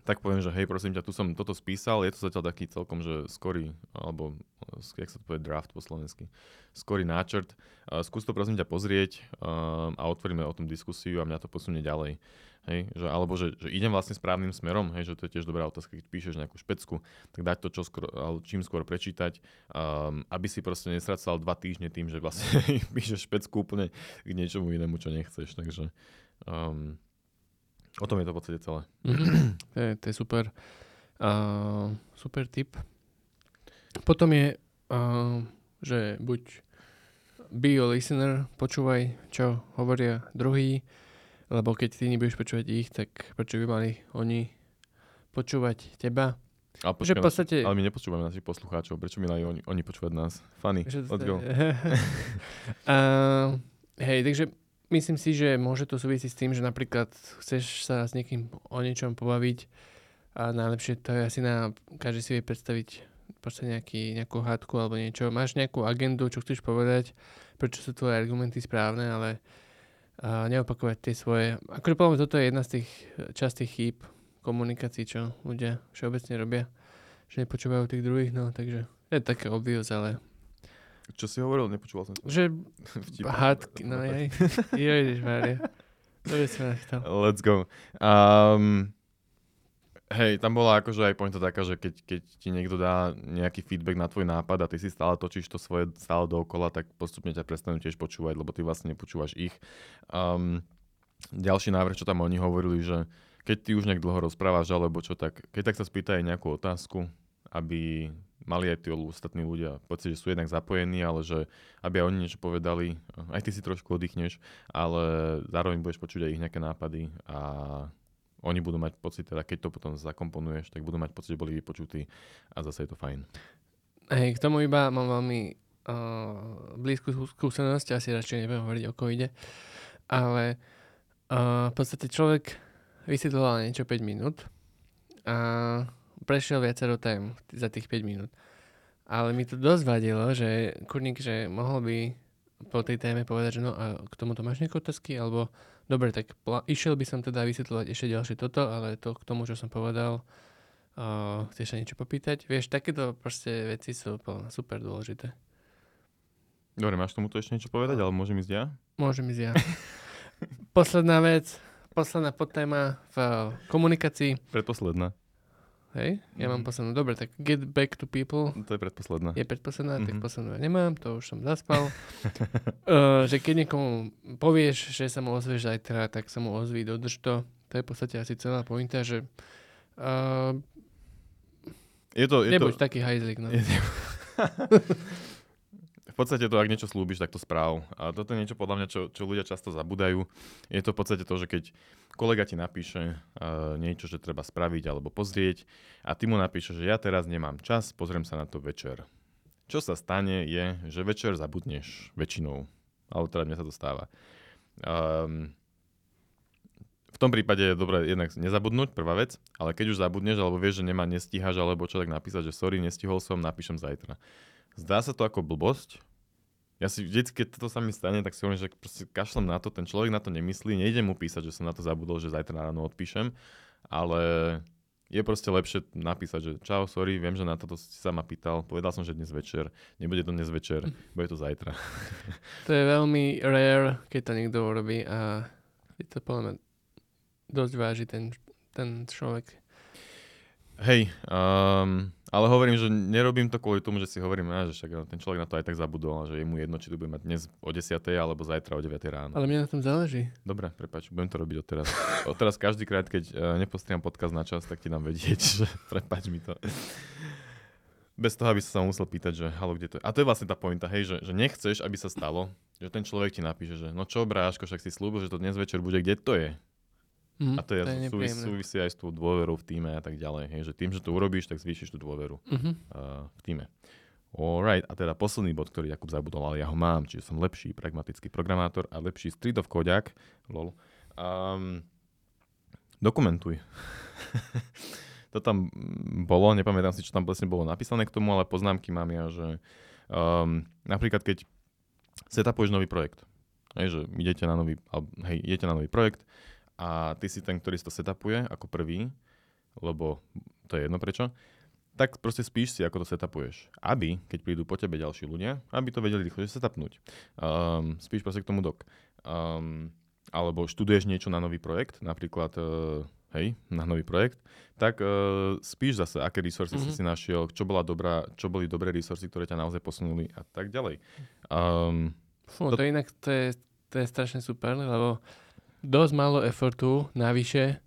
tak poviem, že hej, prosím ťa, tu som toto spísal, je to zatiaľ taký celkom, že skorý, alebo eh, jak sa to povie, draft po slovensky, skorý náčrt. Uh, skús to prosím ťa pozrieť uh, a otvoríme o tom diskusiu a mňa to posunie ďalej. Hej, že, alebo že, že idem vlastne správnym smerom, hej, že to je tiež dobrá otázka, keď píšeš nejakú špecku, tak dať to čo skoro, čím skôr prečítať, um, aby si proste nestracal dva týždne tým, že vlastne píšeš špecku úplne k niečomu inému, čo nechceš. Takže um, o tom je to v podstate celé. Mhm. to, je, to je super. Uh, super tip. Potom je, uh, že buď be a listener, počúvaj, čo hovoria druhý, lebo keď ty nebudeš počúvať ich, tak prečo by mali oni počúvať teba? Ale, Že v podstate... ale my nepočúvame našich poslucháčov, prečo by mali oni, oni počúvať nás? Funny, Že let's go. uh, hej, takže myslím si, že môže to súvisieť s tým, že napríklad chceš sa s niekým o niečom pobaviť a najlepšie to je asi na, každý si vie predstaviť proste nejaký, nejakú hádku alebo niečo. Máš nejakú agendu, čo chceš povedať, prečo sú tvoje argumenty správne, ale a neopakovať tie svoje. Akože poviem, toto je jedna z tých častých chýb komunikácií, čo ľudia všeobecne robia, že nepočúvajú tých druhých, no takže je také obvious, ale... Čo si hovoril? Nepočúval som. Že hádky, no jej. Ježiš, Maria. To by som nechtal. Let's go. Um, Hej, tam bola akože aj pointa taká, že keď, keď ti niekto dá nejaký feedback na tvoj nápad a ty si stále točíš to svoje stále dookola, tak postupne ťa prestanú tiež počúvať, lebo ty vlastne nepočúvaš ich. Um, ďalší návrh, čo tam oni hovorili, že keď ty už nejak dlho rozprávaš alebo čo, tak keď tak sa spýta aj nejakú otázku, aby mali aj tí ostatní ľudia pocit, že sú jednak zapojení, ale že aby aj oni niečo povedali, aj ty si trošku oddychneš, ale zároveň budeš počuť aj ich nejaké nápady a oni budú mať pocit, teda keď to potom zakomponuješ, tak budú mať pocit, že boli vypočutí a zase je to fajn. Hej, k tomu iba mám veľmi uh, blízku skúsenosť, asi radšej neviem hovoriť, o koho ide, ale uh, v podstate človek vysvetloval niečo 5 minút a prešiel viacero tém za tých 5 minút. Ale mi to dosť vadilo, že kurník, že mohol by po tej téme povedať, že no a k tomuto máš nejaké otázky, alebo Dobre, tak pl- išiel by som teda vysvetľovať ešte ďalšie toto, ale to k tomu, čo som povedal, uh, chceš sa niečo popýtať? Vieš, takéto proste veci sú super dôležité. Dobre, máš tomu ešte niečo povedať, ale môžem ísť ja? Môžem ísť ja. posledná vec, posledná podtéma v komunikácii. Predposledná. Hej, ja mm. mám mhm. poslednú. Dobre, tak get back to people. To je predposledná. Je predposledná, mm-hmm. tak mhm. poslednú ja nemám, to už som zaspal. uh, že keď niekomu povieš, že sa mu ozvieš zajtra, tak sa mu ozví, dodrž to. To je v podstate asi celá pointa, že uh, je to, je nebuď to... taký hajzlik. No. Je, v podstate to, ak niečo slúbiš, tak to správ. A toto je niečo podľa mňa, čo, čo ľudia často zabudajú. Je to v podstate to, že keď kolega ti napíše uh, niečo, že treba spraviť alebo pozrieť a ty mu napíšeš, že ja teraz nemám čas, pozriem sa na to večer. Čo sa stane je, že večer zabudneš väčšinou. Alebo teda mne sa to stáva. Um, v tom prípade je dobré jednak nezabudnúť, prvá vec, ale keď už zabudneš alebo vieš, že nemá, nestíhaš alebo čo, tak napísať, že sorry, nestihol som, napíšem zajtra. Zdá sa to ako blbosť. Ja si vždycky, keď toto sa mi stane, tak si hovorím, že proste kašlem na to, ten človek na to nemyslí, nejde mu písať, že som na to zabudol, že zajtra ráno odpíšem, ale je proste lepšie napísať, že čau, sorry, viem, že na toto si sa ma pýtal, povedal som, že dnes večer, nebude to dnes večer, bude to zajtra. To je veľmi rare, keď to niekto urobí a je to podľa dosť váži ten, ten človek. Hej, um, ale hovorím, že nerobím to kvôli tomu, že si hovorím, že však ten človek na to aj tak zabudol, že je mu jedno, či to bude mať dnes o 10. alebo zajtra o 9. ráno. Ale mne na tom záleží. Dobre, prepač, budem to robiť odteraz. odteraz každý krát, keď uh, nepostriam podcast na čas, tak ti dám vedieť, že prepač mi to. Bez toho, aby sa sa musel pýtať, že halo, kde to je. A to je vlastne tá pointa, hej, že, že nechceš, aby sa stalo, že ten človek ti napíše, že no čo, bráško, však si slúbil, že to dnes večer bude, kde to je? Mm, a to je, to je súvis, súvisí aj s tou dôverou v týme a tak ďalej. Hej, že tým, že to urobíš, tak zvýšiš tú dôveru mm-hmm. uh, v týme. Alright, a teda posledný bod, ktorý Jakub zabudol, ale ja ho mám, čiže som lepší pragmatický programátor a lepší streetov kodiak. Lol. Um, dokumentuj. to tam bolo, nepamätám si, čo tam presne bolo napísané k tomu, ale poznámky mám ja, že um, napríklad keď setupuješ nový projekt, hej, že idete na nový, hej, idete na nový projekt, a ty si ten, ktorý si to setupuje ako prvý, lebo to je jedno prečo, tak proste spíš si, ako to setupuješ. Aby, keď prídu po tebe ďalší ľudia, aby to vedeli rýchlejšie setupnúť. Um, spíš proste k tomu dok. Um, alebo študuješ niečo na nový projekt, napríklad uh, hej, na nový projekt, tak uh, spíš zase, aké resursy mm-hmm. si si našiel, čo, bola dobrá, čo boli dobré resursy, ktoré ťa naozaj posunuli a tak ďalej. Um, Fú, to, to inak to je, to je strašne super, lebo dosť málo effortu navyše,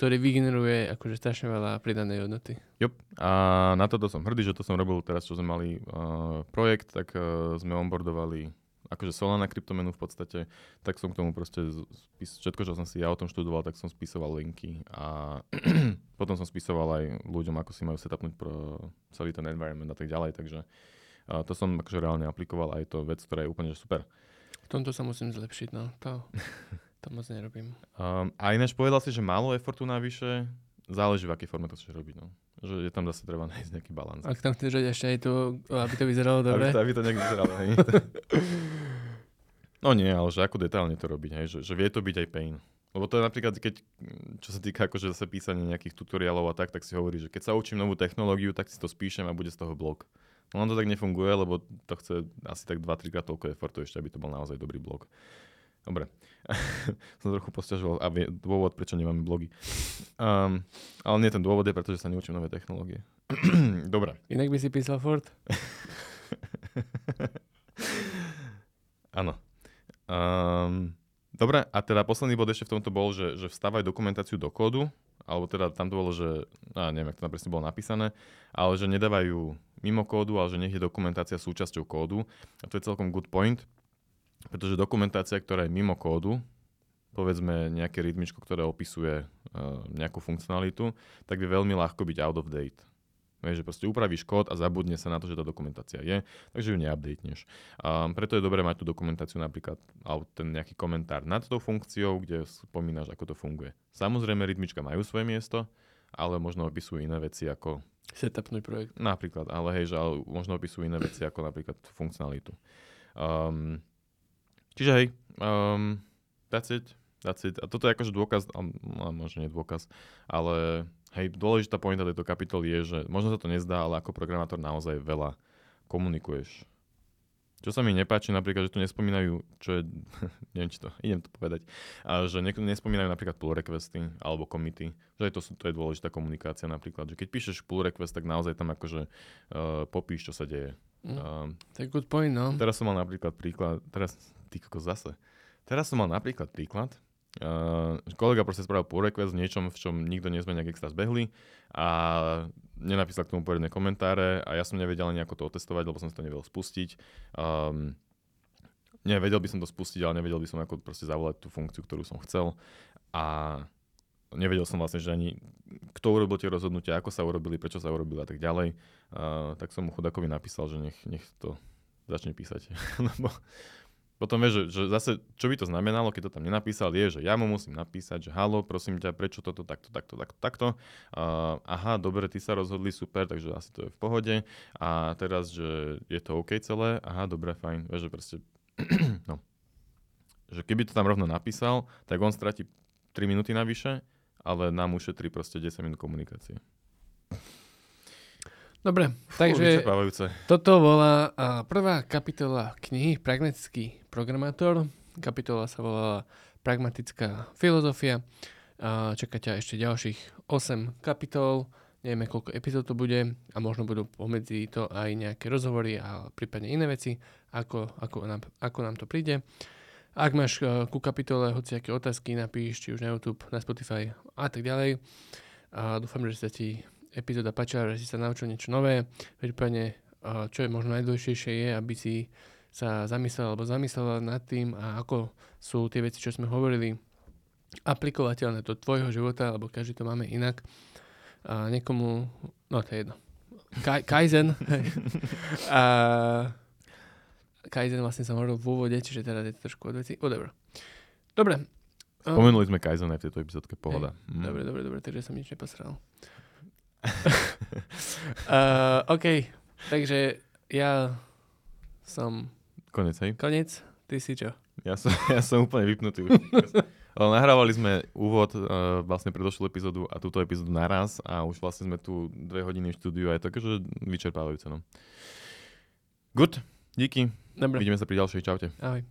ktorý vygeneruje akože strašne veľa pridanej hodnoty. Jop. A na toto som hrdý, že to som robil teraz, čo sme mali uh, projekt, tak uh, sme onboardovali akože Solana kryptomenu v podstate, tak som k tomu proste spis, všetko, čo som si ja o tom študoval, tak som spisoval linky a potom som spisoval aj ľuďom, ako si majú setupnúť pro celý ten environment a tak ďalej, takže uh, to som akože reálne aplikoval a je to vec, ktorá je úplne super. V tomto sa musím zlepšiť, no. To... To moc nerobím. Um, a ináč povedal si, že málo effortu navyše, záleží v akej forme to chceš robiť. No. Že je tam zase treba nájsť nejaký balans. Ak tam chceš ešte aj to, aby to vyzeralo dobre. Aby to, aby to nejak vyzeralo, hej. No nie, ale že ako detálne to robiť, hej? Že, že vie to byť aj pain. Lebo to je napríklad, keď, čo sa týka akože zase písania nejakých tutoriálov a tak, tak si hovorí, že keď sa učím novú technológiu, tak si to spíšem a bude z toho blog. No to tak nefunguje, lebo to chce asi tak 2-3 krát toľko effortu ešte, aby to bol naozaj dobrý blog. Dobre. som trochu posťažoval a vie, dôvod, prečo nemáme blogy. Um, ale nie ten dôvod je, pretože sa neučím nové technológie. Dobre. Inak by si písal Ford? Áno. Um, dobre, a teda posledný bod ešte v tomto bol, že, že vstávaj dokumentáciu do kódu, alebo teda tam to bolo, že, a neviem, ako to presne bolo napísané, ale že nedávajú mimo kódu, ale že nech je dokumentácia súčasťou kódu. A to je celkom good point, pretože dokumentácia, ktorá je mimo kódu, povedzme nejaké rytmičko, ktoré opisuje uh, nejakú funkcionalitu, tak vie veľmi ľahko byť out of date. Vieš, že proste upravíš kód a zabudne sa na to, že tá dokumentácia je, takže ju neupdateneš. Um, preto je dobré mať tú dokumentáciu napríklad, alebo ten nejaký komentár nad tou funkciou, kde spomínaš, ako to funguje. Samozrejme, rytmička majú svoje miesto, ale možno opisujú iné veci ako... Setupnúť projekt. Napríklad, ale hej, že ale možno opisujú iné veci ako napríklad funkcionalitu. Um, čiže hej, um, that's it. That's it. A toto je akože dôkaz, a možno nie dôkaz, ale hej, dôležitá pointa tejto kapitoly je, že možno sa to nezdá, ale ako programátor naozaj veľa komunikuješ. Čo sa mi nepáči napríklad, že tu nespomínajú, čo je, neviem či to, idem to povedať, a že ne, nespomínajú napríklad pull requesty alebo komity, že to, to je dôležitá komunikácia napríklad, že keď píšeš pull request, tak naozaj tam akože uh, popíš, čo sa deje. Mm, uh, to je good point, no. Teraz som mal napríklad príklad, teraz, ty zase, teraz som mal napríklad príklad, Uh, kolega proste spravil pull request v niečom, v čom nikto nie sme nejak extra zbehli a nenapísal k tomu poriadne komentáre a ja som nevedel ani ako to otestovať, lebo som si to nevedel spustiť. Um, nevedel by som to spustiť, ale nevedel by som ako proste zavolať tú funkciu, ktorú som chcel a nevedel som vlastne, že ani kto urobil tie rozhodnutia, ako sa urobili, prečo sa urobili a tak ďalej. Uh, tak som mu chudakovi napísal, že nech, nech to začne písať. lebo potom vieš, že, že zase, čo by to znamenalo, keď to tam nenapísal, je, že ja mu musím napísať, že halo, prosím ťa, prečo toto takto, takto, takto, takto. Uh, aha, dobre, ty sa rozhodli, super, takže asi to je v pohode. A teraz, že je to OK celé, aha, dobre, fajn. Vieš, že proste, no. Že keby to tam rovno napísal, tak on stratí 3 minúty navyše, ale nám ušetrí proste 10 minút komunikácie. Dobre, Fú, takže toto bola prvá kapitola knihy Pragmatický programátor. Kapitola sa volala Pragmatická filozofia. čaká ťa ešte ďalších 8 kapitol. Nevieme, koľko epizód to bude a možno budú pomedzi to aj nejaké rozhovory a prípadne iné veci, ako, ako, nám, ako nám to príde. Ak máš ku kapitole hociaké otázky, napíš či už na YouTube, na Spotify a tak ďalej. A dúfam, že sa ti epizóda páčila, že si sa naučil niečo nové, prípadne čo je možno najdôležitejšie je, aby si sa zamyslel alebo zamyslela nad tým a ako sú tie veci, čo sme hovorili, aplikovateľné do tvojho života, alebo každý to máme inak. A niekomu, no to je jedno. Ka- Kaizen. a Kaizen vlastne som hovoril v úvode, čiže teraz je to trošku od veci. Whatever. Dobre. Spomenuli sme Kaizen aj v tejto epizódke, pohoda. Mm. Dobre, dobre, dobre, takže som nič nepasral uh, OK, takže ja som... Konec, hej? Konec, ty si čo? Ja som, ja som úplne vypnutý už. Nahrávali sme úvod uh, vlastne predošlú epizódu a túto epizódu naraz a už vlastne sme tu dve hodiny v štúdiu a je to akože vyčerpávajúce. No. Good, díky. Dobre. Vidíme sa pri ďalšej. Čaute. Ahoj.